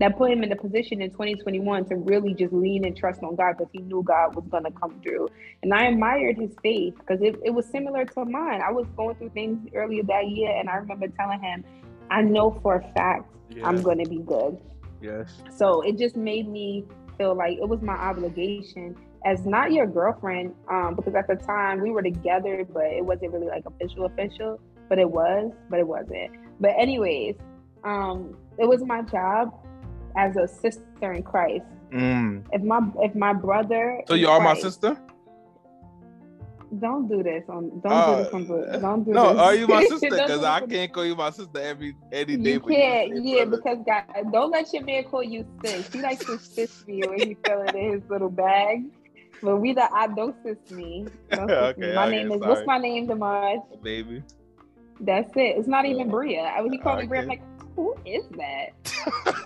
that put him in the position in 2021 to really just lean and trust on God because he knew God was going to come through. And I admired his faith because it, it was similar to mine. I was going through things earlier that year, and I remember telling him, I know for a fact yeah. I'm going to be good. Yes. So it just made me feel like it was my obligation as not your girlfriend, um, because at the time we were together, but it wasn't really like official official. But it was, but it wasn't. But anyways, um, it was my job as a sister in Christ. Mm. If my if my brother, so you are Christ, my sister. Don't do this on. Don't uh, do this on. Don't do no, this. are you my [LAUGHS] sister? Because I can't call you my sister every any day. You can't. You yeah, because God, don't let your man call you sis. He likes to sis me when he's feeling in his little bag. But we the I [LAUGHS] don't sis me. Don't sis okay, me. My okay, name is sorry. what's my name, Demaj? Baby. That's it. It's not even Bria. I he called okay. me Bria. I'm like, who is that?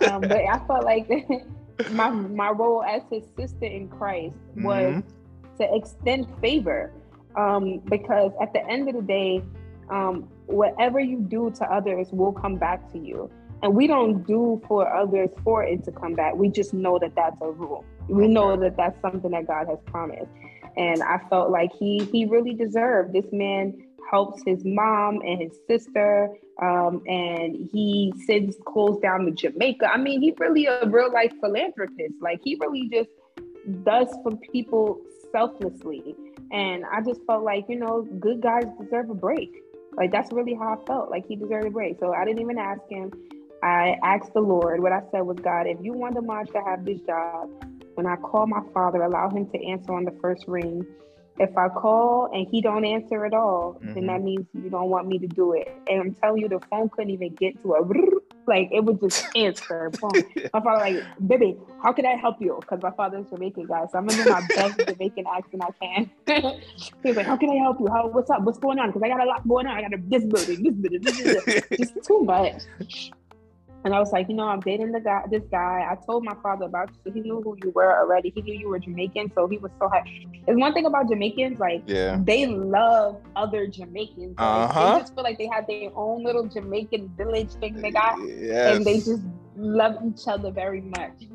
[LAUGHS] um, but I felt like [LAUGHS] my my role as his sister in Christ was mm-hmm. to extend favor. Um, because at the end of the day, um, whatever you do to others will come back to you. And we don't do for others for it to come back. We just know that that's a rule. We know that that's something that God has promised. And I felt like he he really deserved. This man helps his mom and his sister, um, and he sends clothes down to Jamaica. I mean, he really a real life philanthropist. Like he really just does for people selflessly. And I just felt like, you know, good guys deserve a break. Like that's really how I felt. Like he deserved a break. So I didn't even ask him. I asked the Lord. What I said was, God, if you want Demaj to have this job, when I call my father, allow him to answer on the first ring. If I call and he don't answer at all, mm-hmm. then that means you don't want me to do it. And I'm telling you, the phone couldn't even get to a like it would just [LAUGHS] answer. [LAUGHS] my father like, baby, how can I help you? Because my father's Jamaican guy, so I'm gonna do my best [LAUGHS] Jamaican accent I can. He's like, how can I help you? How what's up? What's going on? Because I got a lot going on. I got a this building, this building, this, this. It's too much. And I was like, you know, I'm dating the guy, this guy. I told my father about you, so he knew who you were already. He knew you were Jamaican, so he was so happy. There's one thing about Jamaicans, like, yeah, they love other Jamaicans. Like, uh-huh. They just feel like they have their own little Jamaican village thing they got, yes. and they just love each other very much.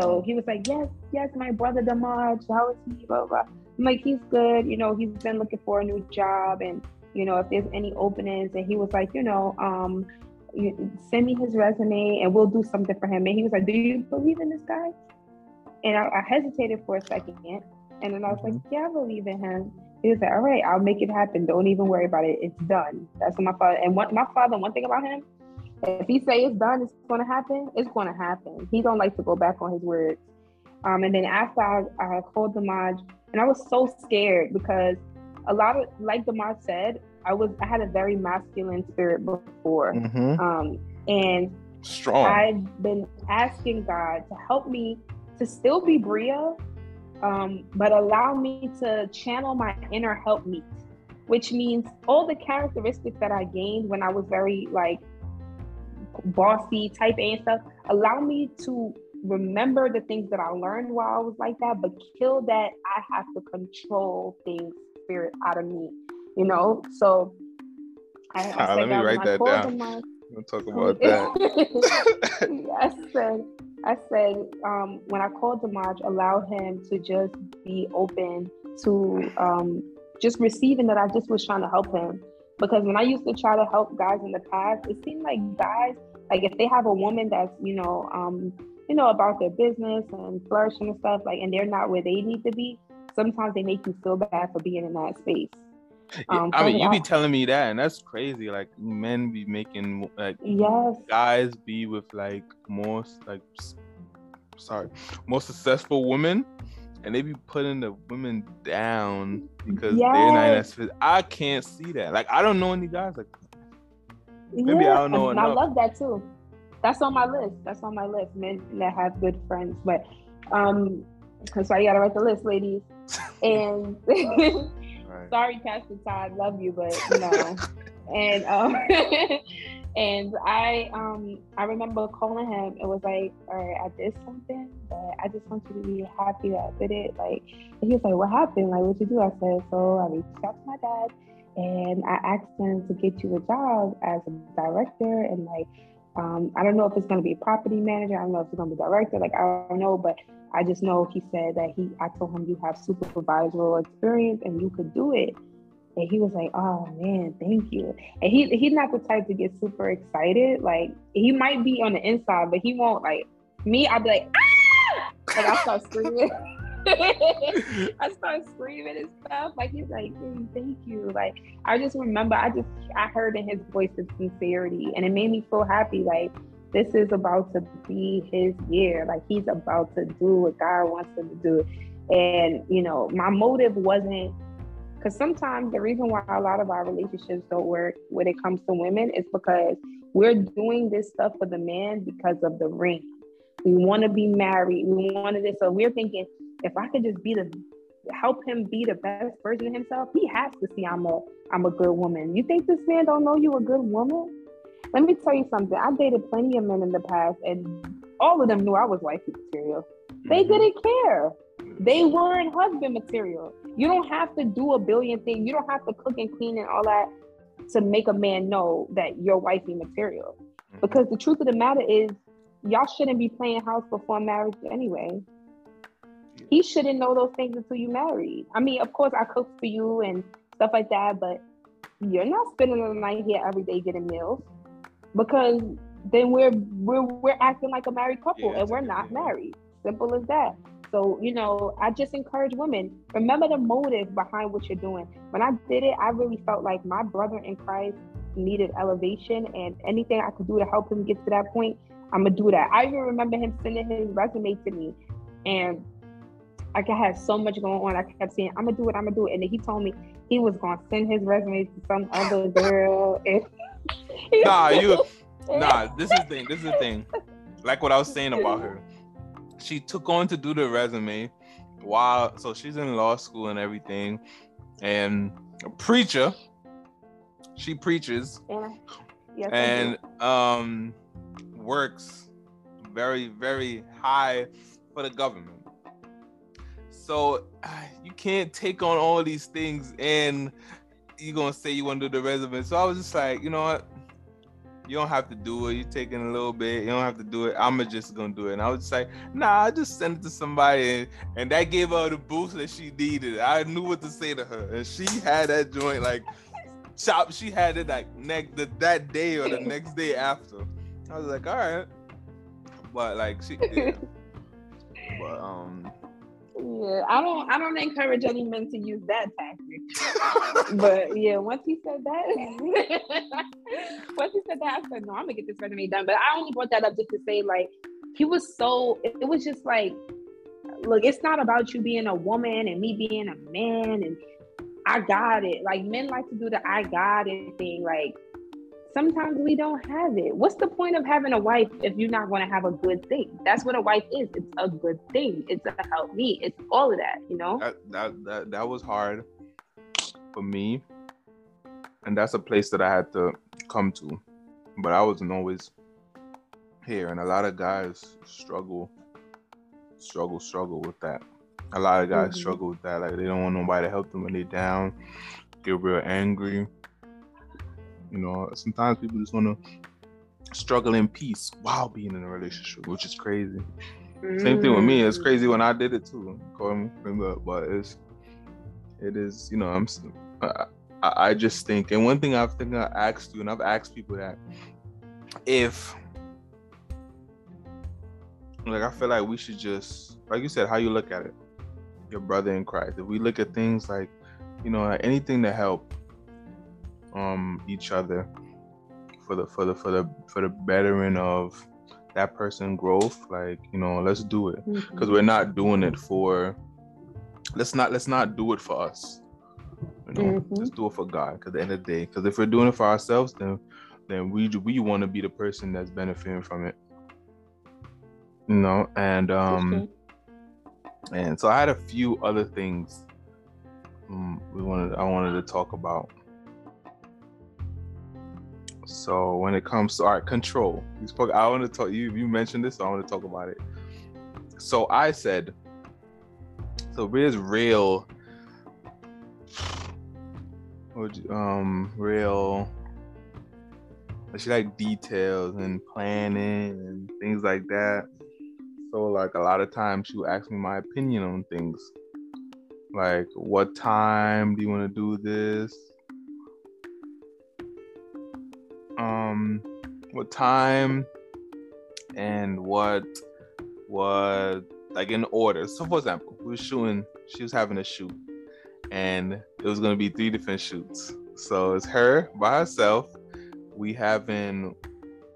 So he was like, yes, yes, my brother Damaj, how is he? Blah, blah. I'm like, he's good. You know, he's been looking for a new job, and you know, if there's any openings, and he was like, you know, um send me his resume and we'll do something for him. And he was like, Do you believe in this guy? And I, I hesitated for a second. And then I was like, mm-hmm. Yeah, I believe in him. He was like, All right, I'll make it happen. Don't even worry about it. It's done. That's what my father and what my father, one thing about him, if he say it's done, it's gonna happen, it's gonna happen. He don't like to go back on his words. Um, and then after I, I called Damaj, and I was so scared because a lot of like Damaj said, I was I had a very masculine spirit before, mm-hmm. um, and strong. I've been asking God to help me to still be Bria, um, but allow me to channel my inner help me, which means all the characteristics that I gained when I was very like bossy type A and stuff. Allow me to remember the things that I learned while I was like that, but kill that I have to control things spirit out of me you know. So I, I let me write that down. My, we'll talk about [LAUGHS] that. I said, I said, um, when I called Damaj, allow him to just be open to um, just receiving that I just was trying to help him. Because when I used to try to help guys in the past, it seemed like guys, like if they have a woman that's, you know, um, you know, about their business and flourishing and stuff, like, and they're not where they need to be, sometimes they make you feel bad for being in that space. Um, I mean, you be telling me that, and that's crazy. Like men be making like yes, guys be with like more like sorry, more successful women, and they be putting the women down because yes. they're not as fit. I can't see that. Like I don't know any guys like. Maybe yeah, I don't know enough. I love that too. That's on my list. That's on my list. Men that have good friends, but um, that's why you gotta write the list, ladies. [LAUGHS] and [LAUGHS] sorry, Pastor Todd, love you, but you know, [LAUGHS] and um, [LAUGHS] and I um I remember calling him. It was like, all right, I did something, but I just want you to be happy that I did it. Like, he was like, what happened? Like, what you do? I said, so I reached out to my dad, and I asked him to get you a job as a director, and like. Um, I don't know if it's going to be a property manager. I don't know if it's going to be director. Like I don't know, but I just know he said that he, I told him you have supervisorial experience and you could do it. And he was like, "Oh man, thank you." And he he's not the type to get super excited. Like he might be on the inside, but he won't like me. I'd be like, "Ah!" Like I start screaming. [LAUGHS] I start screaming and stuff. Like he's like, hey, "Thank you." Like I just remember, I just I heard in his voice of sincerity, and it made me feel happy. Like this is about to be his year. Like he's about to do what God wants him to do. And, you know, my motive wasn't because sometimes the reason why a lot of our relationships don't work when it comes to women is because we're doing this stuff for the man because of the ring. We want to be married. We wanted this. So we're thinking, if I could just be the help him be the best version of himself, he has to see I'm a I'm a good woman. You think this man don't know you a good woman? Let me tell you something. I dated plenty of men in the past, and all of them knew I was wifey material. They mm-hmm. didn't care. They weren't husband material. You don't have to do a billion things. You don't have to cook and clean and all that to make a man know that you're wifey material. Mm-hmm. Because the truth of the matter is, y'all shouldn't be playing house before marriage anyway. He shouldn't know those things until you married. I mean, of course, I cook for you and stuff like that, but you're not spending the night here every day getting meals because then we're we're we're acting like a married couple yeah, and we're not married. Simple as that. So, you know, I just encourage women, remember the motive behind what you're doing. When I did it, I really felt like my brother in Christ needed elevation and anything I could do to help him get to that point, I'm gonna do that. I even remember him sending his resume to me and I had so much going on. I kept saying, I'm gonna do it, I'm gonna do it. And then he told me he was gonna send his resume to some other girl. And [LAUGHS] nah, you nah, this is the thing. This is the thing. Like what I was saying about her. She took on to do the resume while so she's in law school and everything. And a preacher, she preaches. Yeah. Yes, and um works very, very high for the government. So [SIGHS] you can't take on all these things and you're gonna say you want to do the resume. So I was just like, you know what? You don't have to do it. You're taking a little bit. You don't have to do it. I'm just gonna do it. And I was just like, nah, I just send it to somebody, and, and that gave her the boost that she needed. I knew what to say to her, and she had that joint like chop. She had it like next the, that day or the [LAUGHS] next day after. I was like, all right, but like she, yeah. [LAUGHS] but um, yeah, I don't I don't encourage any men to use that tactic. [LAUGHS] but yeah, once he said that, [LAUGHS] once he said that, I said, no, I'm gonna get this resume done. But I only brought that up just to say, like, he was so it, it was just like, look, it's not about you being a woman and me being a man and I got it. Like men like to do the I got it thing. Like sometimes we don't have it. What's the point of having a wife if you're not going to have a good thing? That's what a wife is. It's a good thing. It's a help me. It's all of that, you know? That, that, that, that was hard for me. And that's a place that I had to come to. But I wasn't always here. And a lot of guys struggle, struggle, struggle with that. A lot of guys mm-hmm. struggle with that. Like they don't want nobody to help them when they're down, get real angry you know, sometimes people just want to struggle in peace while being in a relationship, which is crazy. Mm. Same thing with me. It's crazy when I did it too. Call me, but it's it is. You know, I'm. I, I just think, and one thing I've think I asked you, and I've asked people that if like I feel like we should just like you said, how you look at it, your brother in Christ. If we look at things like, you know, anything to help, um each other for the for the for the for the bettering of that person growth like you know let's do it because mm-hmm. we're not doing it for let's not let's not do it for us you know mm-hmm. let's do it for god because at the end of the day because if we're doing it for ourselves then then we we want to be the person that's benefiting from it you know and um and so i had a few other things um, we wanted i wanted to talk about so when it comes to art control, you spoke. I want to talk. You you mentioned this, so I want to talk about it. So I said, so there's real, um, real. She like details and planning and things like that. So like a lot of times she would ask me my opinion on things, like what time do you want to do this? Um what time and what what like in order. So for example, we were shooting, she was having a shoot and it was gonna be three different shoots. So it's her by herself. We having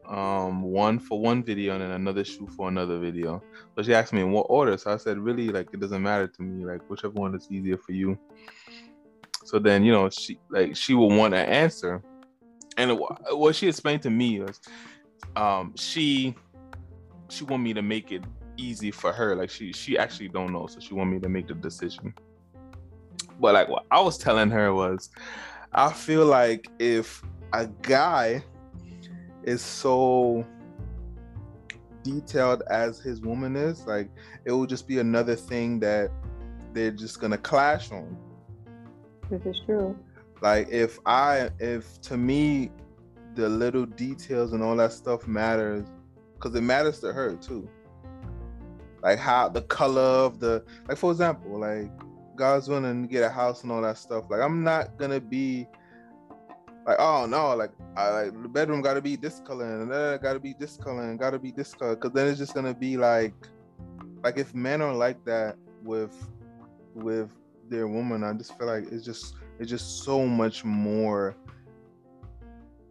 um one for one video and then another shoot for another video. So she asked me in what order. So I said, really, like it doesn't matter to me, like whichever one is easier for you. So then, you know, she like she will want an answer and what she explained to me was um she she want me to make it easy for her. Like she she actually don't know so she want me to make the decision. But like what i was telling her was i feel like if a guy is so detailed as his woman is like it will just be another thing that they're just gonna clash on. This is true like if I if to me the little details and all that stuff matters because it matters to her too. Like how the color of the like for example, like God's willing to get a house and all that stuff. Like I'm not gonna be like, oh no, like I like the bedroom gotta be this color and that gotta be this color and gotta be this color. Cause then it's just gonna be like like if men are like that with with their woman, I just feel like it's just it's just so much more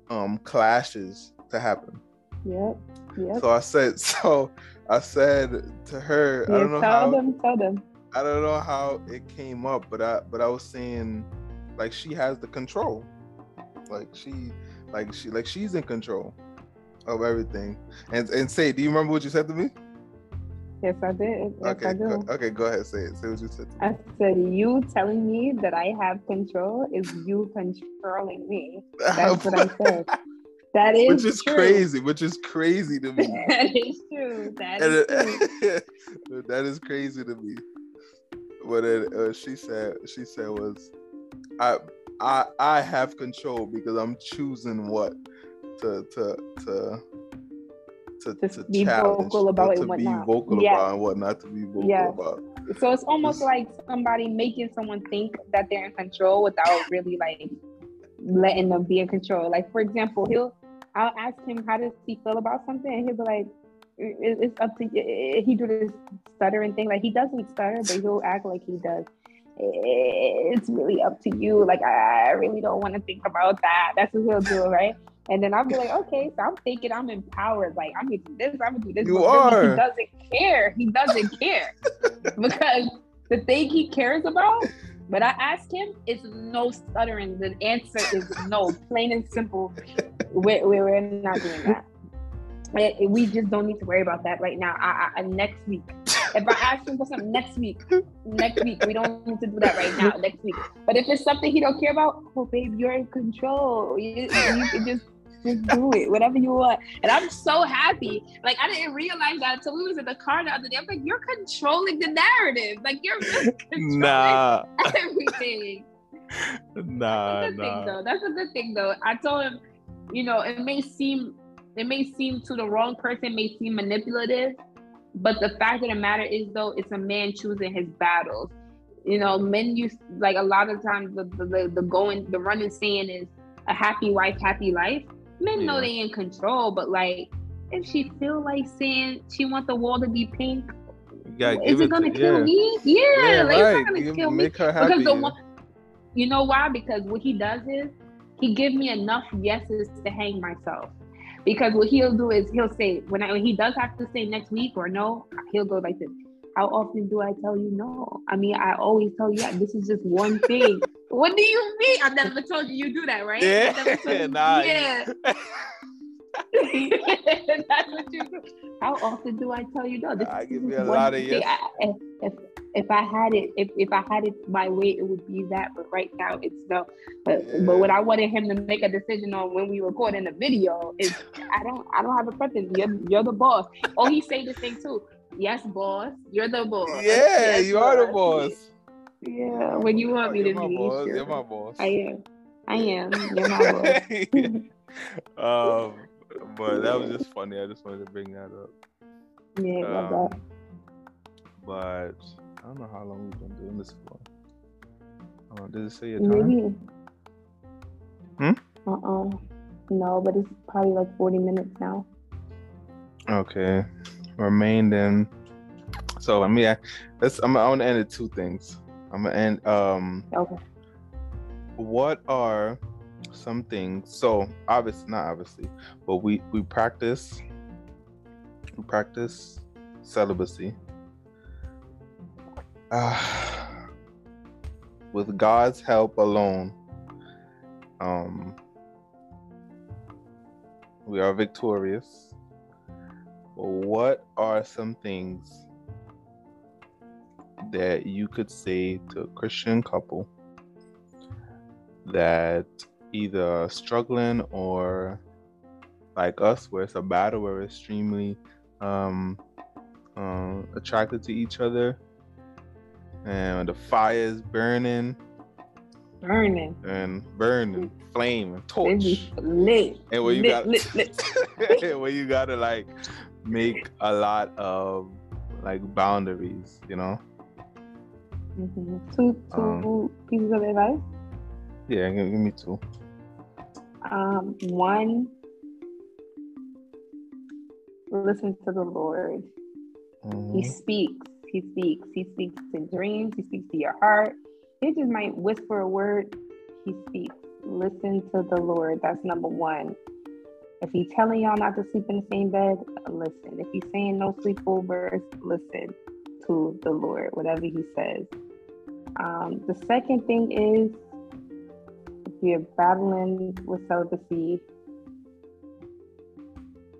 um clashes to happen. Yep. Yep. So I said [LAUGHS] so I said to her, yeah, I don't know tell how them, tell them. I don't know how it came up, but I but I was saying like she has the control. Like she like she like she's in control of everything. And and say, do you remember what you said to me? Yes, I did. Yes, okay, I do. Go, okay, go ahead. Say it. Say what you said. I said, you telling me that I have control is you controlling me. [LAUGHS] That's what I said. That is which is true. crazy, which is crazy to [LAUGHS] me. that is true. That is true. [LAUGHS] that is crazy to me. What uh, she said, she said was, I, I, I have control because I'm choosing what to to to to, to, to be vocal about whatnot. be vocal yeah. about and what not to be vocal yeah. about. So it's almost it's, like somebody making someone think that they're in control without really like letting them be in control. Like for example, he'll I'll ask him how does he feel about something, and he'll be like, "It's up to you." He do this stuttering thing. Like he doesn't stutter, but he'll act like he does. It's really up to you. Like I really don't want to think about that. That's what he'll do, right? And then I'll be like, okay, so I'm thinking I'm empowered. Like I'm gonna do this, I'm gonna do this. You are. He doesn't care. He doesn't care [LAUGHS] because the thing he cares about. But I ask him, it's no stuttering. The answer is no, plain and simple. We're, we're not doing that. We just don't need to worry about that right now. I, I, next week, if I ask him for something next week, next week, we don't need to do that right now. Next week. But if it's something he don't care about, oh babe, you're in control. You, you can just just do it, whatever you want. And I'm so happy. Like I didn't realize that until we was in the car the other day. I'm like, you're controlling the narrative. Like you're really [LAUGHS] controlling nah. [LAUGHS] everything. Nah, That's a good nah. thing though. That's a good thing though. I told him, you know, it may seem it may seem to the wrong person, may seem manipulative, but the fact of the matter is though, it's a man choosing his battles. You know, men use like a lot of times the the, the, the going the running saying is a happy wife, happy life men yeah. know they in control, but like if she feel like saying she want the wall to be pink, is it gonna to, kill yeah. me? Yeah, yeah like right. it's not gonna kill me because the one, you know why? Because what he does is he give me enough yeses to hang myself. Because what he'll do is he'll say when, I, when he does have to say next week or no, he'll go like this. How often do I tell you no? I mean, I always tell you this is just one thing. [LAUGHS] what do you mean? I never told you you do that, right? Yeah, [LAUGHS] nah, [LAUGHS] yeah. That's what you do. How often do I tell you no? This I give you a lot of yes. I, if, if I had it, if, if I had it my way, it would be that. But right now, it's no. But, yeah. but what I wanted him to make a decision on when we record in the video is, I don't, I don't have a preference. You're, you're the boss. Oh, he say this thing too. Yes, boss. You're the boss. Yeah, yes, you boss. are the boss. Yeah, when you want me to be. Boss. Sure. You're my boss. I am. I am. You're my boss. [LAUGHS] um, but that was [LAUGHS] just funny. I just wanted to bring that up. Yeah, um, love that. But I don't know how long we've been doing this for. Uh, does it say a time? Maybe. Hmm. Uh uh No, but it's probably like forty minutes now. Okay remained in. So let me. Let's. I'm. I want to end at two things. I'm end. Um. Okay. What are some things? So obviously, not obviously, but we we practice. We practice celibacy. Uh, [SIGHS] with God's help alone, um, we are victorious what are some things that you could say to a Christian couple that either struggling or like us, where it's a battle, where we're extremely um, um, attracted to each other, and the fire is burning, burning, and burning, flame, and torch, lit, and where you got, lit. [LAUGHS] where you gotta like make a lot of like boundaries, you know. Mm-hmm. Two two um, pieces of advice. Yeah, give, give me two. Um, one, listen to the Lord. Mm-hmm. He speaks. He speaks. He speaks in dreams. He speaks to your heart. He just might whisper a word. He speaks. Listen to the Lord. That's number one. If he's telling y'all not to sleep in the same bed, listen. If he's saying no sleepovers, listen to the Lord, whatever he says. Um, the second thing is if you're battling with celibacy,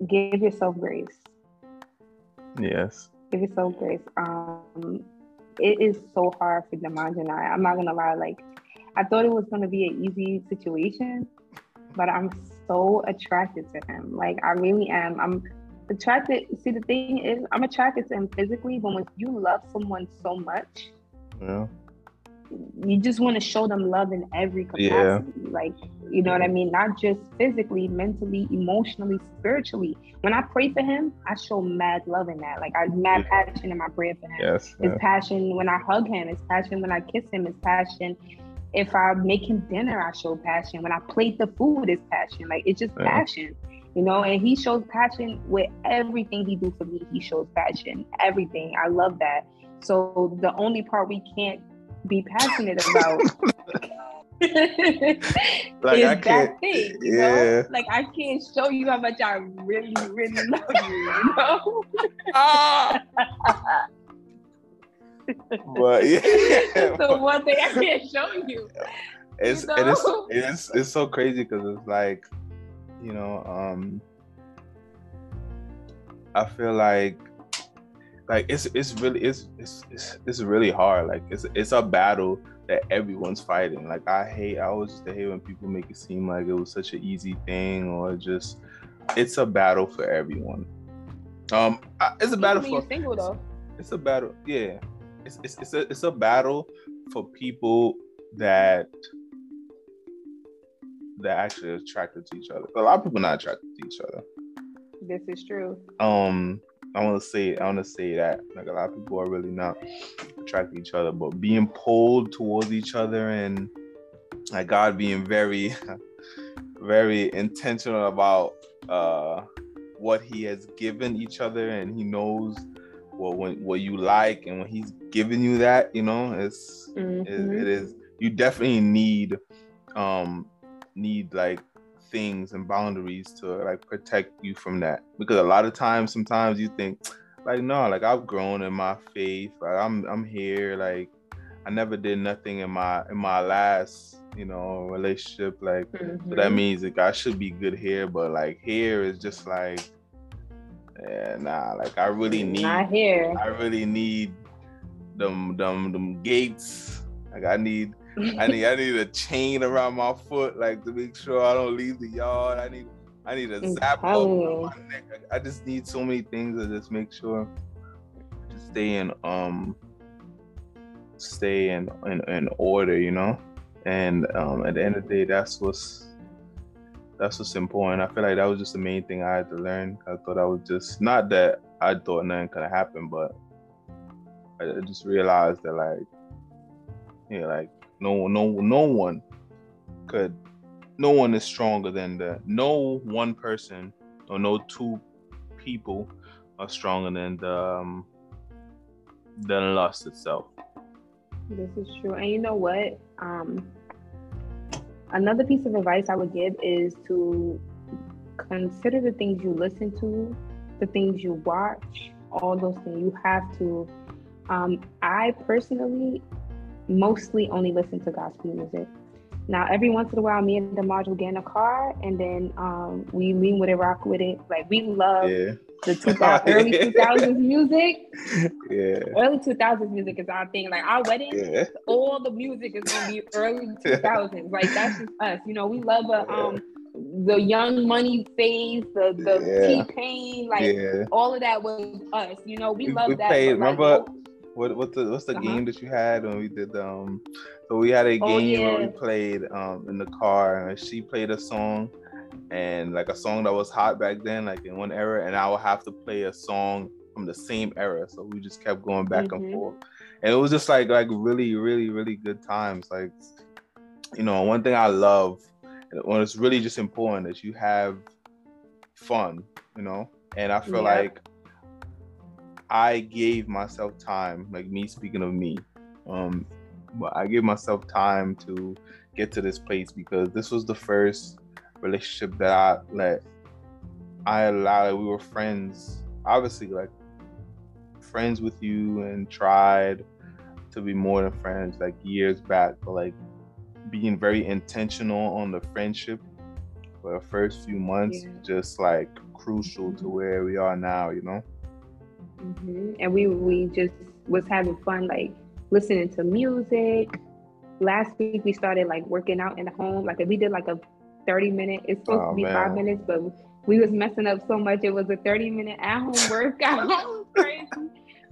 give yourself grace. Yes. Give yourself grace. Um, it is so hard for Demond and I. I'm not gonna lie, like I thought it was gonna be an easy situation, but I'm so attracted to him. Like I really am. I'm attracted. See, the thing is, I'm attracted to him physically, but when you love someone so much, yeah you just want to show them love in every capacity. Yeah. Like, you know what I mean? Not just physically, mentally, emotionally, spiritually. When I pray for him, I show mad love in that. Like I mad yeah. passion in my prayer for him. Yes. It's passion when I hug him. It's passion when I kiss him. It's passion. If I make him dinner, I show passion. When I plate the food, it's passion. Like it's just yeah. passion. You know, and he shows passion with everything he do for me. He shows passion. Everything. I love that. So the only part we can't be passionate about. [LAUGHS] [LAUGHS] like is I that thing, you yeah. know? Like I can't show you how much I really, really love you, you know? ah. [LAUGHS] but yeah. so one thing I can't show you. It's you know? it is it's it's so crazy because it's like, you know, um I feel like like it's it's really it's it's it's, it's really hard. Like it's it's a battle that everyone's fighting. Like I hate I always just hate when people make it seem like it was such an easy thing or just it's a battle for everyone. Um, it's a battle for single though. It's a battle, yeah. It's it's it's a it's a battle for people that that actually attracted to each other. A lot of people not attracted to each other. This is true. Um, I want to say I want to say that like a lot of people are really not attracted to each other, but being pulled towards each other and like God being very, [LAUGHS] very intentional about uh, what He has given each other, and He knows what when, what you like, and when He's giving you that, you know, it's mm-hmm. it, it is you definitely need um need like things and boundaries to like protect you from that. Because a lot of times sometimes you think like no like i've grown in my faith. Like i'm i'm here like i never did nothing in my in my last you know relationship like mm-hmm. so that means like i should be good here but like here is just like yeah nah like i really need not here. I really need them them them gates. Like i need I [LAUGHS] need I need a chain around my foot, like to make sure I don't leave the yard. I need I need a zap on my neck. I, just need so many things to just make sure to stay in um stay in in, in order, you know. And um, at the end of the day, that's what's that's what's important. I feel like that was just the main thing I had to learn. I thought I was just not that I thought nothing could happen, but I just realized that like yeah, like no, no, no one could. No one is stronger than the. No one person or no two people are stronger than the um, than lust itself. This is true, and you know what? Um, another piece of advice I would give is to consider the things you listen to, the things you watch, all those things. You have to. Um, I personally mostly only listen to gospel music. Now, every once in a while, me and Demaj will get in a car and then um, we lean with it, rock with it. Like we love yeah. the [LAUGHS] 2000, early 2000s music. Yeah. Early 2000s music is our thing. Like our wedding, yeah. all the music is going to be early [LAUGHS] 2000s. like that's just us. You know, we love a, um, the Young Money phase, the the. T Pain, like all of that was us. You know, we, we love we that. Played, remember, what what's the what's the uh-huh. game that you had when we did um so we had a oh, game oh, yeah. where we played um in the car and she played a song and like a song that was hot back then like in one era and I would have to play a song from the same era so we just kept going back mm-hmm. and forth and it was just like like really really really good times like you know one thing I love when it's really just important is you have fun you know and I feel yeah. like I gave myself time, like me speaking of me, um, but I gave myself time to get to this place because this was the first relationship that I let I allowed. We were friends, obviously, like friends with you, and tried to be more than friends, like years back, but like being very intentional on the friendship for the first few months, yeah. just like crucial to where we are now, you know. Mm-hmm. And we we just was having fun, like listening to music. Last week we started like working out in the home. Like we did like a 30 minute. It's supposed oh, to be man. five minutes, but we was messing up so much. It was a 30 minute at home [LAUGHS] workout. crazy.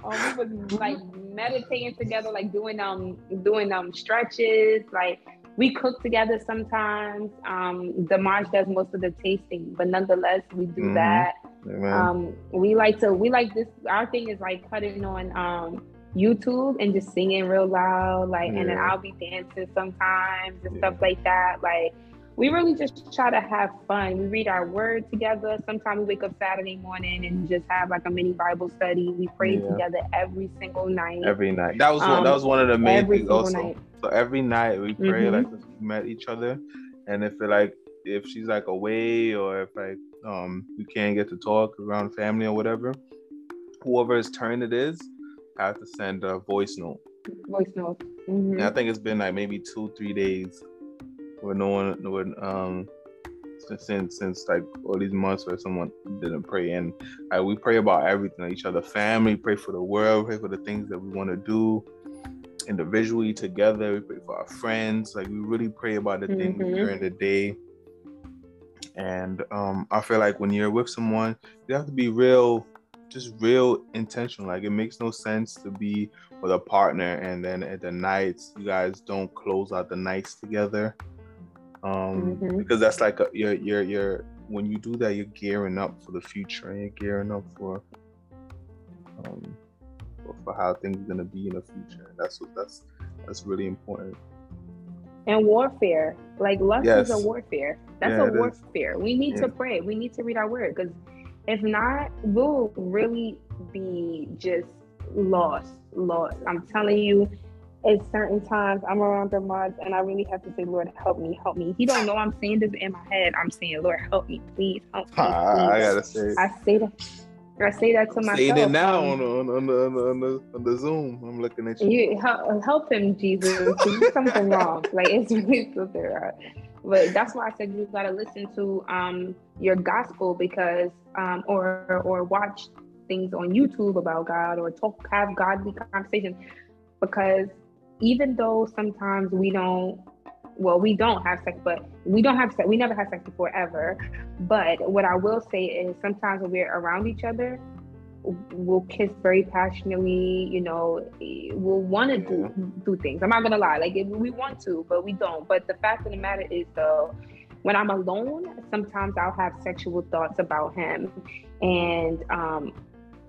Um, we was like meditating together, like doing um doing um stretches, like we cook together sometimes. Um, Damaj does most of the tasting, but nonetheless, we do mm-hmm. that. Um, we like to we like this. Our thing is like putting on um YouTube and just singing real loud, like, yeah. and then I'll be dancing sometimes and yeah. stuff like that. Like, we really just try to have fun. We read our word together. Sometimes we wake up Saturday morning and just have like a mini Bible study. We pray yeah. together every single night. Every night. That was um, one, that was one of the main things also. Night. So every night we pray mm-hmm. like we met each other, and if it like if she's like away or if like um we can't get to talk around family or whatever, whoever's turn it is, I have to send a voice note. Voice note. Mm-hmm. I think it's been like maybe two, three days where no one, one, um, since since like all these months where someone didn't pray and like, we pray about everything each other family pray for the world pray for the things that we want to do individually together we pray for our friends like we really pray about the things mm-hmm. during the day and um i feel like when you're with someone you have to be real just real intentional. Like it makes no sense to be with a partner and then at the nights you guys don't close out the nights together. Um, mm-hmm. because that's like a, you're you're you're when you do that you're gearing up for the future and you're gearing up for um for how things are gonna be in the future. And that's what that's that's really important. And warfare, like lust yes. is a warfare. That's yeah, a warfare. Is. We need yeah. to pray. We need to read our word because if not, we'll really be just lost, lost. I'm telling you, at certain times I'm around the mods and I really have to say, Lord, help me, help me. He don't know I'm saying this in my head. I'm saying, Lord, help me, please, help me. [LAUGHS] Please. I gotta say, I say that. I say that to myself. Saying it now on, on, on, the, on, the, on, the, on the Zoom. I'm looking at you. you help, help him, Jesus. [LAUGHS] Something wrong. Like it's really something wrong. But that's why I said you've gotta listen to um, your gospel because um, or or watch things on YouTube about God or talk have godly conversations because even though sometimes we don't well we don't have sex but we don't have sex we never had sex before ever. But what i will say is sometimes when we're around each other we'll kiss very passionately you know we'll want to do do things. I'm not gonna lie like we want to but we don't. But the fact of the matter is though when i'm alone sometimes i'll have sexual thoughts about him and um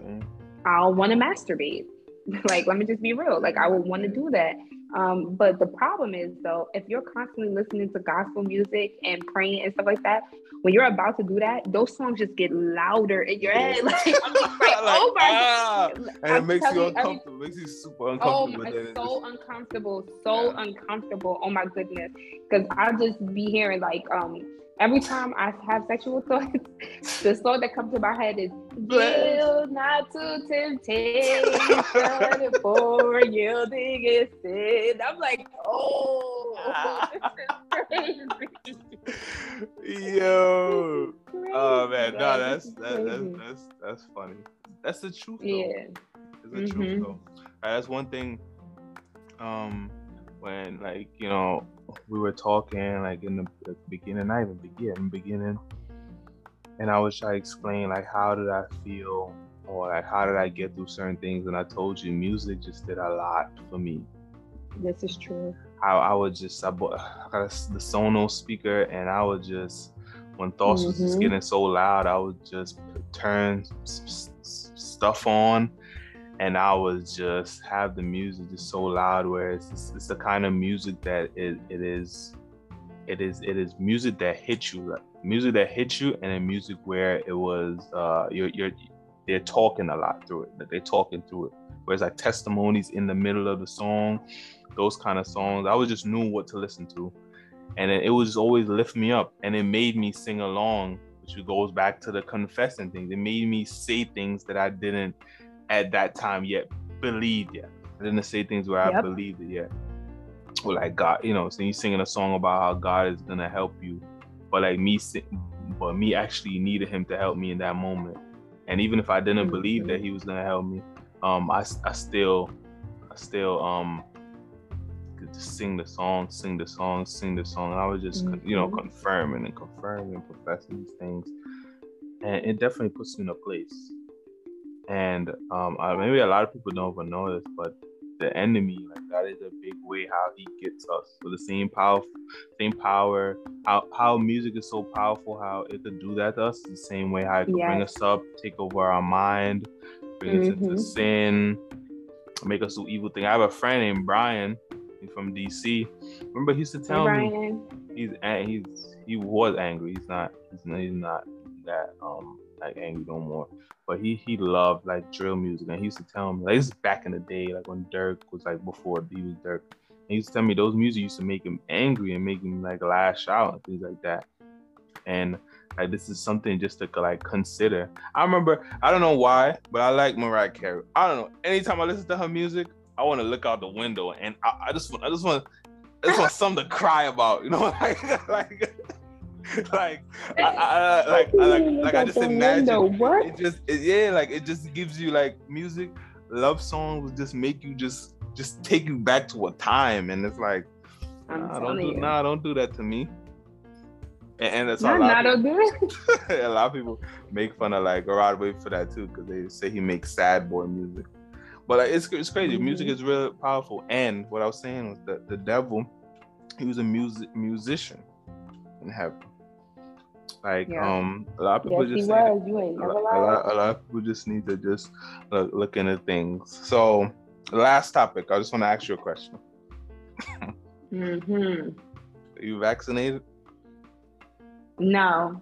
mm. i'll want to masturbate. [LAUGHS] Like let me just be real like i would want to do that um, but the problem is though, if you're constantly listening to gospel music and praying and stuff like that, when you're about to do that, those songs just get louder in your head. [LAUGHS] Like I'm just like, [LAUGHS] oh my ah, god. And it makes you uncomfortable. It makes you super oh uncomfortable. Oh, it's so uncomfortable. So yeah. uncomfortable. Oh my goodness. Cause I'll just be hearing like um every time I have sexual [LAUGHS] thoughts, the thought that comes to my head is "Yield not to temptation, [LAUGHS] for yielding is sin." I'm like, oh, [LAUGHS] this is crazy. Yo, crazy, oh man, no, that's that, that's that's that's funny. That's the truth. Though. Yeah, it's the mm-hmm. truth though. Right, that's one thing. Um, when like you know we were talking like in the, the beginning, not even beginning, beginning, and I was trying to explain like how did I feel or like how did I get through certain things, and I told you music just did a lot for me. This is true. I, I would just I bought I got the Sonos speaker, and I would just when thoughts mm-hmm. was just mm-hmm. getting so loud, I would just turn stuff on and I was just have the music just so loud where it's, it's the kind of music that it, it is it is it is music that hits you music that hits you and then music where it was uh you're you're they're talking a lot through it that they're talking through it. Whereas like testimonies in the middle of the song those kind of songs. I was just knew what to listen to. And it, it was always lift me up and it made me sing along which goes back to the confessing things. It made me say things that I didn't at that time yet believed yet. I didn't say things where yep. I believed it yet. Or like God, you know, so you singing a song about how God is gonna help you, but like me, but me actually needed Him to help me in that moment. And even if I didn't mm-hmm. believe that He was gonna help me, um, I, I still, I still, um, could just sing the song, sing the song, sing the song. And I was just, mm-hmm. you know, mm-hmm. confirming and confirming and professing these things. And it definitely puts you in a place. And um, I, maybe a lot of people don't even know this, but the enemy, like that is a big way how he gets us with the same power, same power. How how music is so powerful, how it could do that to us. The same way how it could yes. bring us up, take over our mind, bring mm-hmm. us into mm-hmm. sin, make us do evil thing. I have a friend named Brian from DC. Remember, he used to tell hey, me he's he's he was angry. He's not he's not, he's not that um like angry no more. But he he loved like drill music, and he used to tell me like this is back in the day, like when Durk was like before he was Durk. And he used to tell me those music used to make him angry and make him like lash out and things like that. And like this is something just to like consider. I remember I don't know why, but I like Mariah Carey. I don't know. Anytime I listen to her music, I want to look out the window and I, I just want I just want I just want [LAUGHS] something to cry about, you know, [LAUGHS] like like [LAUGHS] like I, I, [LAUGHS] like like like I just imagine it just it, yeah like it just gives you like music love songs just make you just just take you back to a time and it's like nah, don't do, nah don't do that to me. And, and that's all not, not a lot of people make fun of like Rod Wave for that too because they say he makes sad boy music. But like, it's, it's crazy. Mm-hmm. music is really powerful. And what I was saying was that the devil he was a music musician in heaven like yeah. um, a lot of people yes, just need, was. You ain't never a, lot, a lot of people just need to just look, look into things. So, last topic. I just want to ask you a question. mm-hmm. [LAUGHS] Are you vaccinated? No.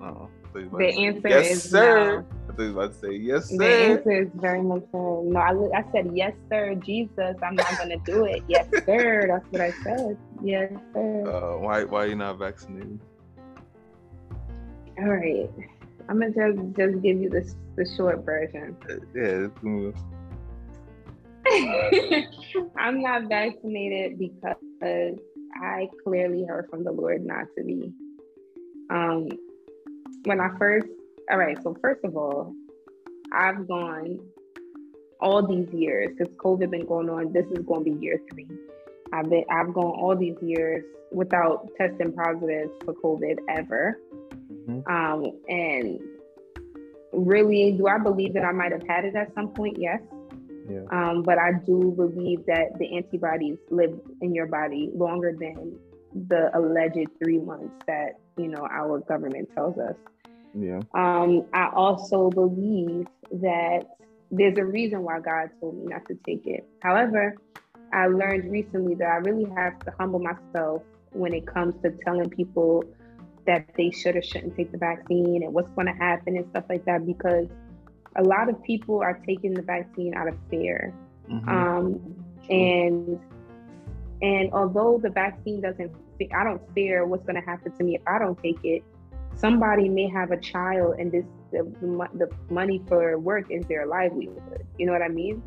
No. The answer yes, is sir. No. I thought you about to say yes, sir. The answer is very much no. No, I, I said yes, sir. Jesus, I'm not gonna do it. Yes, sir. That's what I said. Yes, sir. [LAUGHS] Uh, why? Why are you not vaccinated? All right. I'm gonna just just give you this the short version. Yeah. [LAUGHS] I'm not vaccinated because I clearly heard from the Lord not to be. Um, when I first, all right. So first of all, I've gone all these years because COVID been going on. This is going to be year three. I've been I've gone all these years without testing positive for COVID ever. Mm-hmm. Um, and really, do I believe that I might have had it at some point? Yes. Yeah. Um, but I do believe that the antibodies live in your body longer than the alleged three months that you know our government tells us. Yeah. Um, I also believe that there's a reason why God told me not to take it. However, I learned recently that I really have to humble myself when it comes to telling people that they should or shouldn't take the vaccine and what's going to happen and stuff like that because a lot of people are taking the vaccine out of fear. Mm-hmm. um, and and although the vaccine doesn't i don't fear what's going to happen to me if i don't take it somebody may have a child and this the, the money for work is their livelihood. You know what i mean?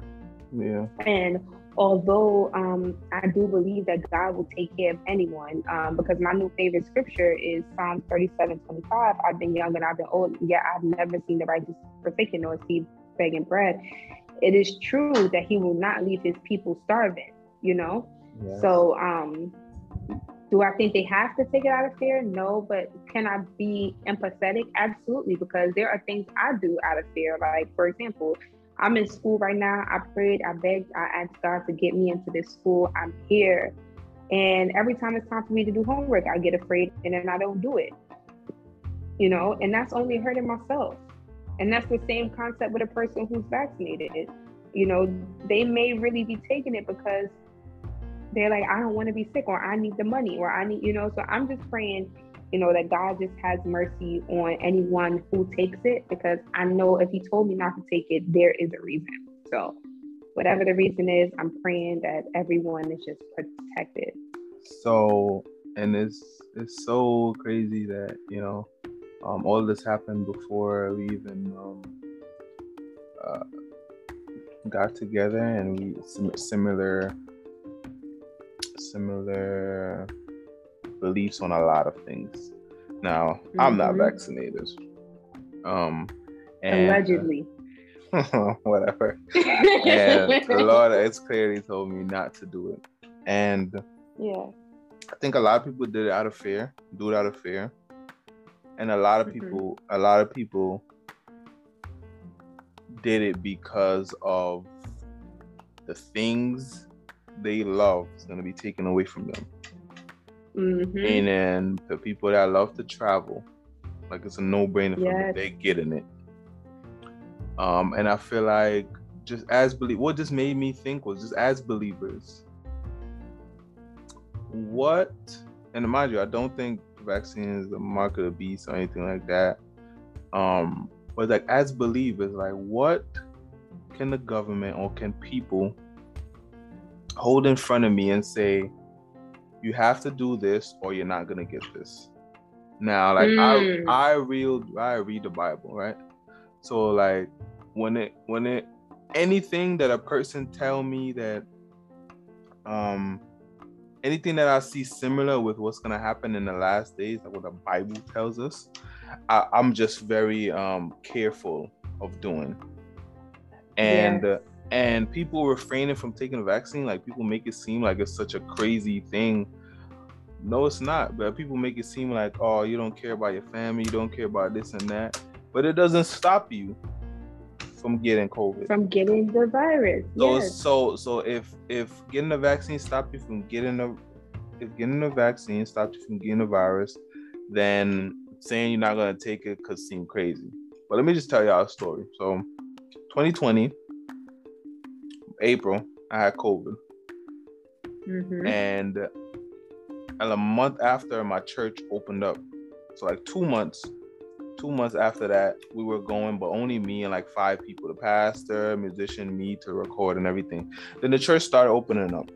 Yeah. And although um, I do believe that God will take care of anyone, um, because my new favorite scripture is Psalm 37 25. I've been young and I've been old, yet I've never seen the righteous forsaken nor see begging bread. It is true that He will not leave His people starving, you know? Yes. So, um, do I think they have to take it out of fear? No, but can I be empathetic? Absolutely, because there are things I do out of fear. Like, for example, I'm in school right now. I prayed, I begged, I asked God to get me into this school. I'm here. And every time it's time for me to do homework, I get afraid and then I don't do it. You know, and that's only hurting myself. And that's the same concept with a person who's vaccinated. You know, they may really be taking it because they're like, I don't want to be sick or I need the money or I need, you know. So I'm just praying you know, that God just has mercy on anyone who takes it because I know if He told me not to take it, there is a reason. So, whatever the reason is, I'm praying that everyone is just protected. So, and it's it's so crazy that you know, um, all this happened before we even um, uh, got together, and we similar similar beliefs on a lot of things. Now, mm-hmm. I'm not mm-hmm. vaccinated. Um, and, allegedly. [LAUGHS] whatever. [LAUGHS] and the [LAUGHS] Lord has clearly told me not to do it. And yeah, I think a lot of people did it out of fear, do it out of fear. And a lot of mm-hmm. people, a lot of people did it because of the things they love is going to be taken away from them. Mm-hmm. And then the people that love to travel, like it's a no brainer for yes. them, they get in it. Um, and I feel like just as believe what just made me think was just as believers, what and mind you, I don't think vaccine is the mark of the beast or anything like that. Um, but like as believers, like what can the government or can people hold in front of me and say, you have to do this or you're not gonna get this. Now, like mm. I I read I read the Bible, right? So like when it when it anything that a person tell me that um anything that I see similar with what's gonna happen in the last days, like what the Bible tells us, I, am just very um careful of doing. And yeah. And people refraining from taking a vaccine, like people make it seem like it's such a crazy thing. No, it's not. But people make it seem like, oh, you don't care about your family, you don't care about this and that. But it doesn't stop you from getting COVID. From getting the virus. So yes. so so if if getting the vaccine stopped you from getting the if getting the vaccine stopped you from getting the virus, then saying you're not gonna take it could seem crazy. But let me just tell y'all a story. So 2020, April, I had COVID. Mm-hmm. And a month after my church opened up, so like two months two months after that, we were going, but only me and like five people the pastor, musician, me to record and everything. Then the church started opening up.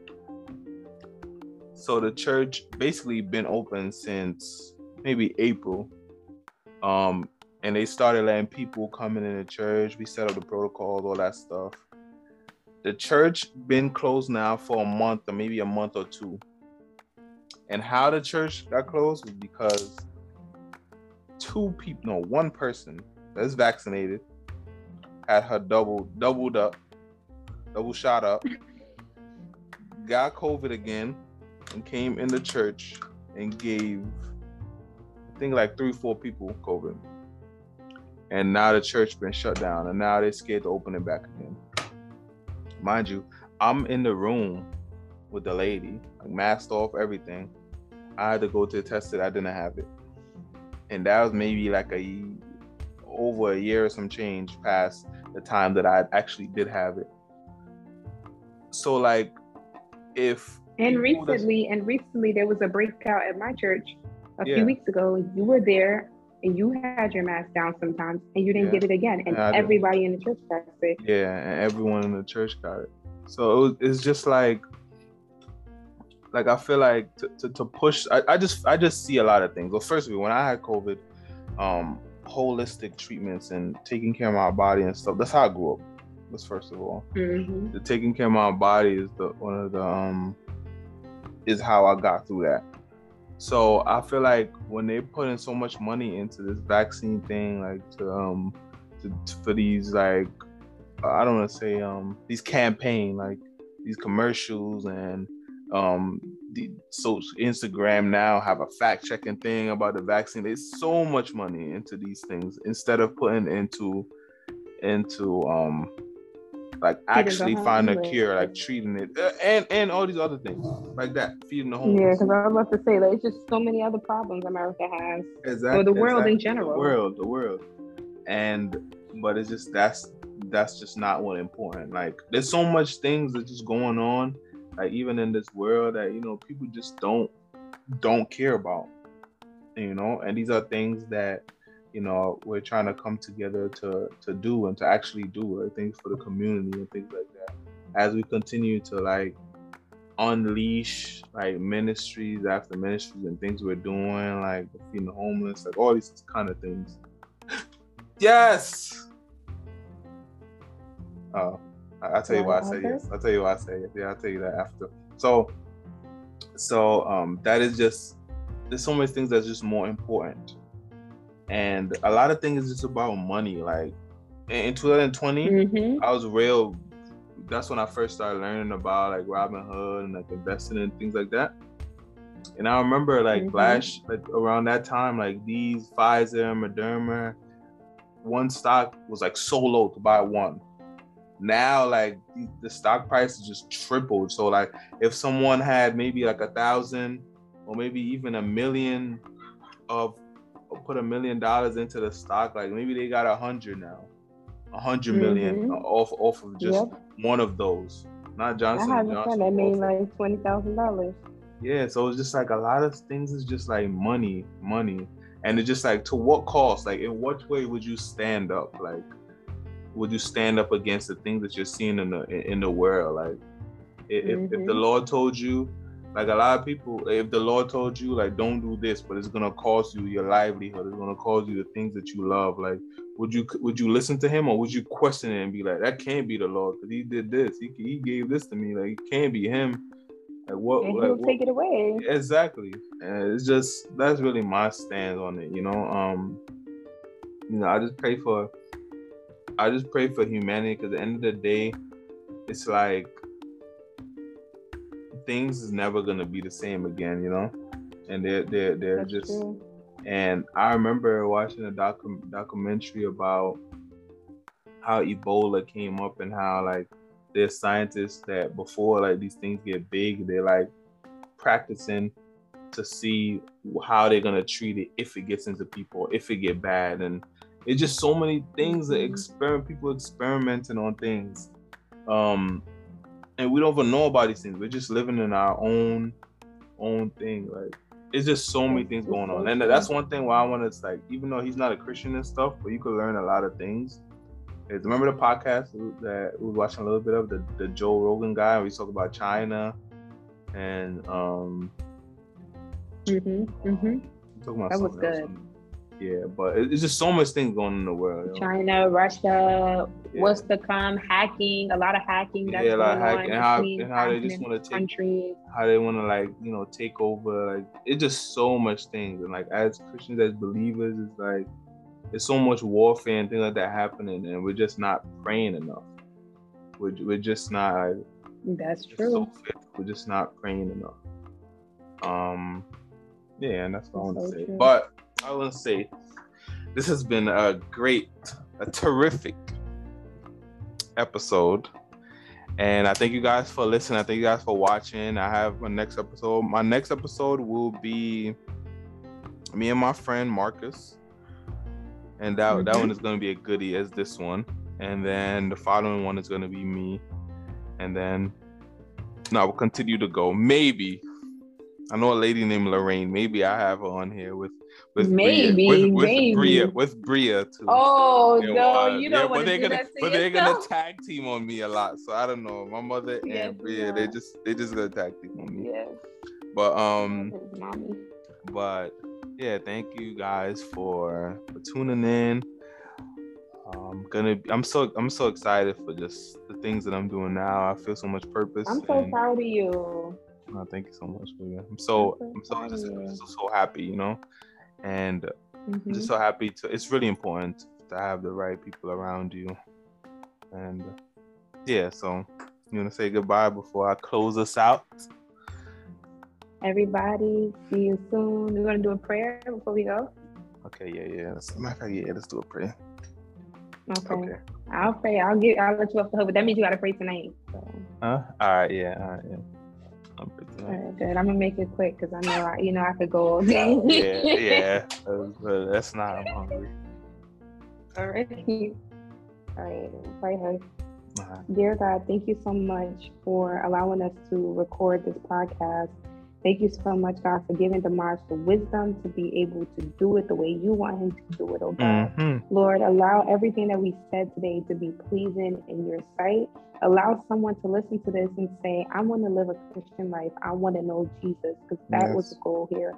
So the church basically been open since maybe April. Um, and they started letting people come in the church. We set up the protocols, all that stuff. The church been closed now for a month or maybe a month or two. And how the church got closed was because two people, no, one person that's vaccinated had her double doubled up, double shot up, got COVID again, and came in the church and gave, I think like three, four people COVID. And now the church been shut down, and now they're scared to open it back again. Mind you, I'm in the room with the lady, like masked off, everything. I had to go to test it. I didn't have it and that was maybe like a over a year or some change past the time that I actually did have it. So like if and recently and recently there was a breakout at my church a yeah. few weeks ago. You were there and you had your mask down sometimes and you didn't yeah. get it again and everybody in the church got it. Yeah, and everyone in the church got it. So it was, it's just like like I feel like to, to, to push I, I just I just see a lot of things. Well, first of all, when I had COVID, um, holistic treatments and taking care of my body and stuff, that's how I grew up. That's first of all. Mm-hmm. The taking care of my body is the one of the um is how I got through that. So I feel like when they put in so much money into this vaccine thing, like to um to, for these like I don't want to say um these campaign like these commercials and um the so instagram now have a fact checking thing about the vaccine. There's so much money into these things instead of putting into into um like actually find a cure like treating it uh, and and all these other things like that feeding the homeless yeah because i was about to say there's just so many other problems america has. Exactly or the world exactly. in general. the world the world. And but it's just that's that's just not what important like there's so much things that's just going on like even in this world that you know people just don't don't care about you know and these are things that you know we're trying to come together to to do and to actually do things for the community and things like that as we continue to like unleash like ministries after ministries and things we're doing like feeding the homeless like all these kind of things [LAUGHS] yes oh I, will tell you why I say yes. I'll tell you why I say yes. Yeah, I'll tell you that after. So, so um, that is just there's so many things that's just more important, and a lot of things is just about money. Like in 2020, mm-hmm. I was real, that's when I first started learning about like Robinhood and like investing and things like that. And I remember like mm-hmm. Flash, like around that time, like these Pfizer, Moderna, one stock was like so low to buy one. Now, like the, the stock price is just tripled. So, like, if someone had maybe like a thousand or maybe even a million of put a million dollars into the stock, like maybe they got a hundred now, a 100 million mm-hmm. off off of just yep. one of those. Not Johnson. I friend that made like twenty thousand dollars. Yeah, so it's just like a lot of things is just like money, money, and it's just like to what cost? Like, in what way would you stand up? Like, would you stand up against the things that you're seeing in the in the world? Like, if, mm-hmm. if the mm-hmm. Lord told you like a lot of people, if the Lord told you like don't do this, but it's gonna cost you your livelihood, it's gonna cost you the things that you love. Like, would you would you listen to him or would you question it and be like, that can't be the Lord because he did this, he he gave this to me, like it can't be him. Like what? And he'll like, take it away. Exactly, and it's just that's really my stand on it. You know, um, you know, I just pray for, I just pray for humanity because at the end of the day, it's like things is never gonna be the same again, you know. And they're they're they're That's just. True. And I remember watching a docu- documentary about how Ebola came up and how like there's scientists that before like these things get big, they're like practicing to see how they're gonna treat it if it gets into people, if it get bad, and it's just so many things that mm-hmm. experiment people experimenting on things. Um, and we don't even know about these things. We're just living in our own own thing. Like it's just so many things going on, and that's one thing why I want to like, even though he's not a Christian and stuff, but you could learn a lot of things. Is remember the podcast that we were watching a little bit of the the Joe Rogan guy? We talk about China and um. Mhm. Mhm. That was good. Else yeah, but it's just so much things going on in the world. China, Russia, yeah. what's to come, hacking, a lot of hacking. That's yeah, like hacking, and how, and how they just want to take, countries. how they want to like you know take over. Like it's just so much things, and like as Christians, as believers, it's like there's so much warfare and things like that happening, and we're just not praying enough. We're, we're just not. Like, That's true. So we're just not praying enough. Um, yeah, and that's what I want to so say. True. But I want to say this has been a great, a terrific episode. And I thank you guys for listening. I thank you guys for watching. I have my next episode. My next episode will be me and my friend Marcus. And that, mm-hmm. that one is going to be a goodie as this one. And then the following one is going to be me. And then, no, we'll continue to go. Maybe. I know a lady named Lorraine. Maybe I have her on here with with maybe Bria, with, with maybe Bria, with Bria too. Oh no, you don't yeah, to do gonna, But they're gonna tag team on me a lot, so I don't know. My mother [LAUGHS] yes, and Bria, yeah. they just they just gonna tag team on me. Yeah. But um, but yeah, thank you guys for for tuning in. I'm gonna. I'm so. I'm so excited for just the things that I'm doing now. I feel so much purpose. I'm so and, proud of you. Oh, thank you so much, Bria. I'm so. I'm so, I'm so, just, so, so happy. You know and mm-hmm. I'm just mm-hmm. so happy to. It's really important to have the right people around you, and yeah. So you want to say goodbye before I close us out? Everybody, see you soon. We're gonna do a prayer before we go. Okay, yeah, yeah. Let's, matter fact, yeah, let's do a prayer. Okay. okay. I'll pray. I'll get. I'll let you off the hook, but that means you gotta pray tonight. So. Huh? All right. Yeah. All right. Yeah. Right, good. I'm gonna make it quick because I know I, you know I could go all day. yeah, yeah. [LAUGHS] That's, that's not. I'm hungry. All right. All right. Pray. Uh-huh. Dear God, thank you so much for allowing us to record this podcast. Thank you so much, God, for giving Demars the wisdom to be able to do it the way you want him to do it, oh God. Mm-hmm. Lord, allow everything that we said today to be pleasing in your sight allow someone to listen to this and say, I want to live a Christian life. I want to know Jesus, because that yes. was the goal here.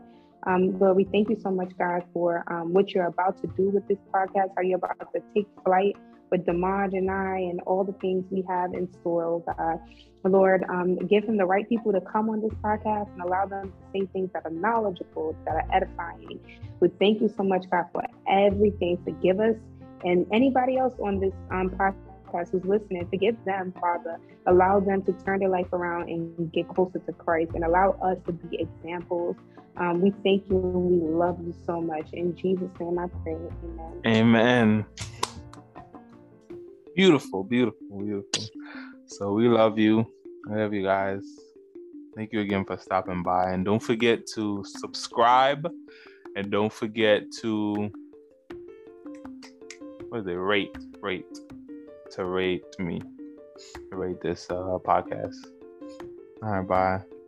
Um, Lord, we thank you so much, God, for um, what you're about to do with this podcast, how you're about to take flight with Damaj and I, and all the things we have in store, oh God. Lord, um, give him the right people to come on this podcast and allow them to say things that are knowledgeable, that are edifying. We thank you so much, God, for everything. Forgive us and anybody else on this um, podcast podcast who's listening, forgive them, Father. Allow them to turn their life around and get closer to Christ and allow us to be examples. Um, we thank you and we love you so much. In Jesus' name I pray. Amen. Amen. Beautiful, beautiful, beautiful. So we love you. I love you guys. Thank you again for stopping by. And don't forget to subscribe. And don't forget to what is it? Rate, rate, to rate me, rate this uh, podcast. All right, bye.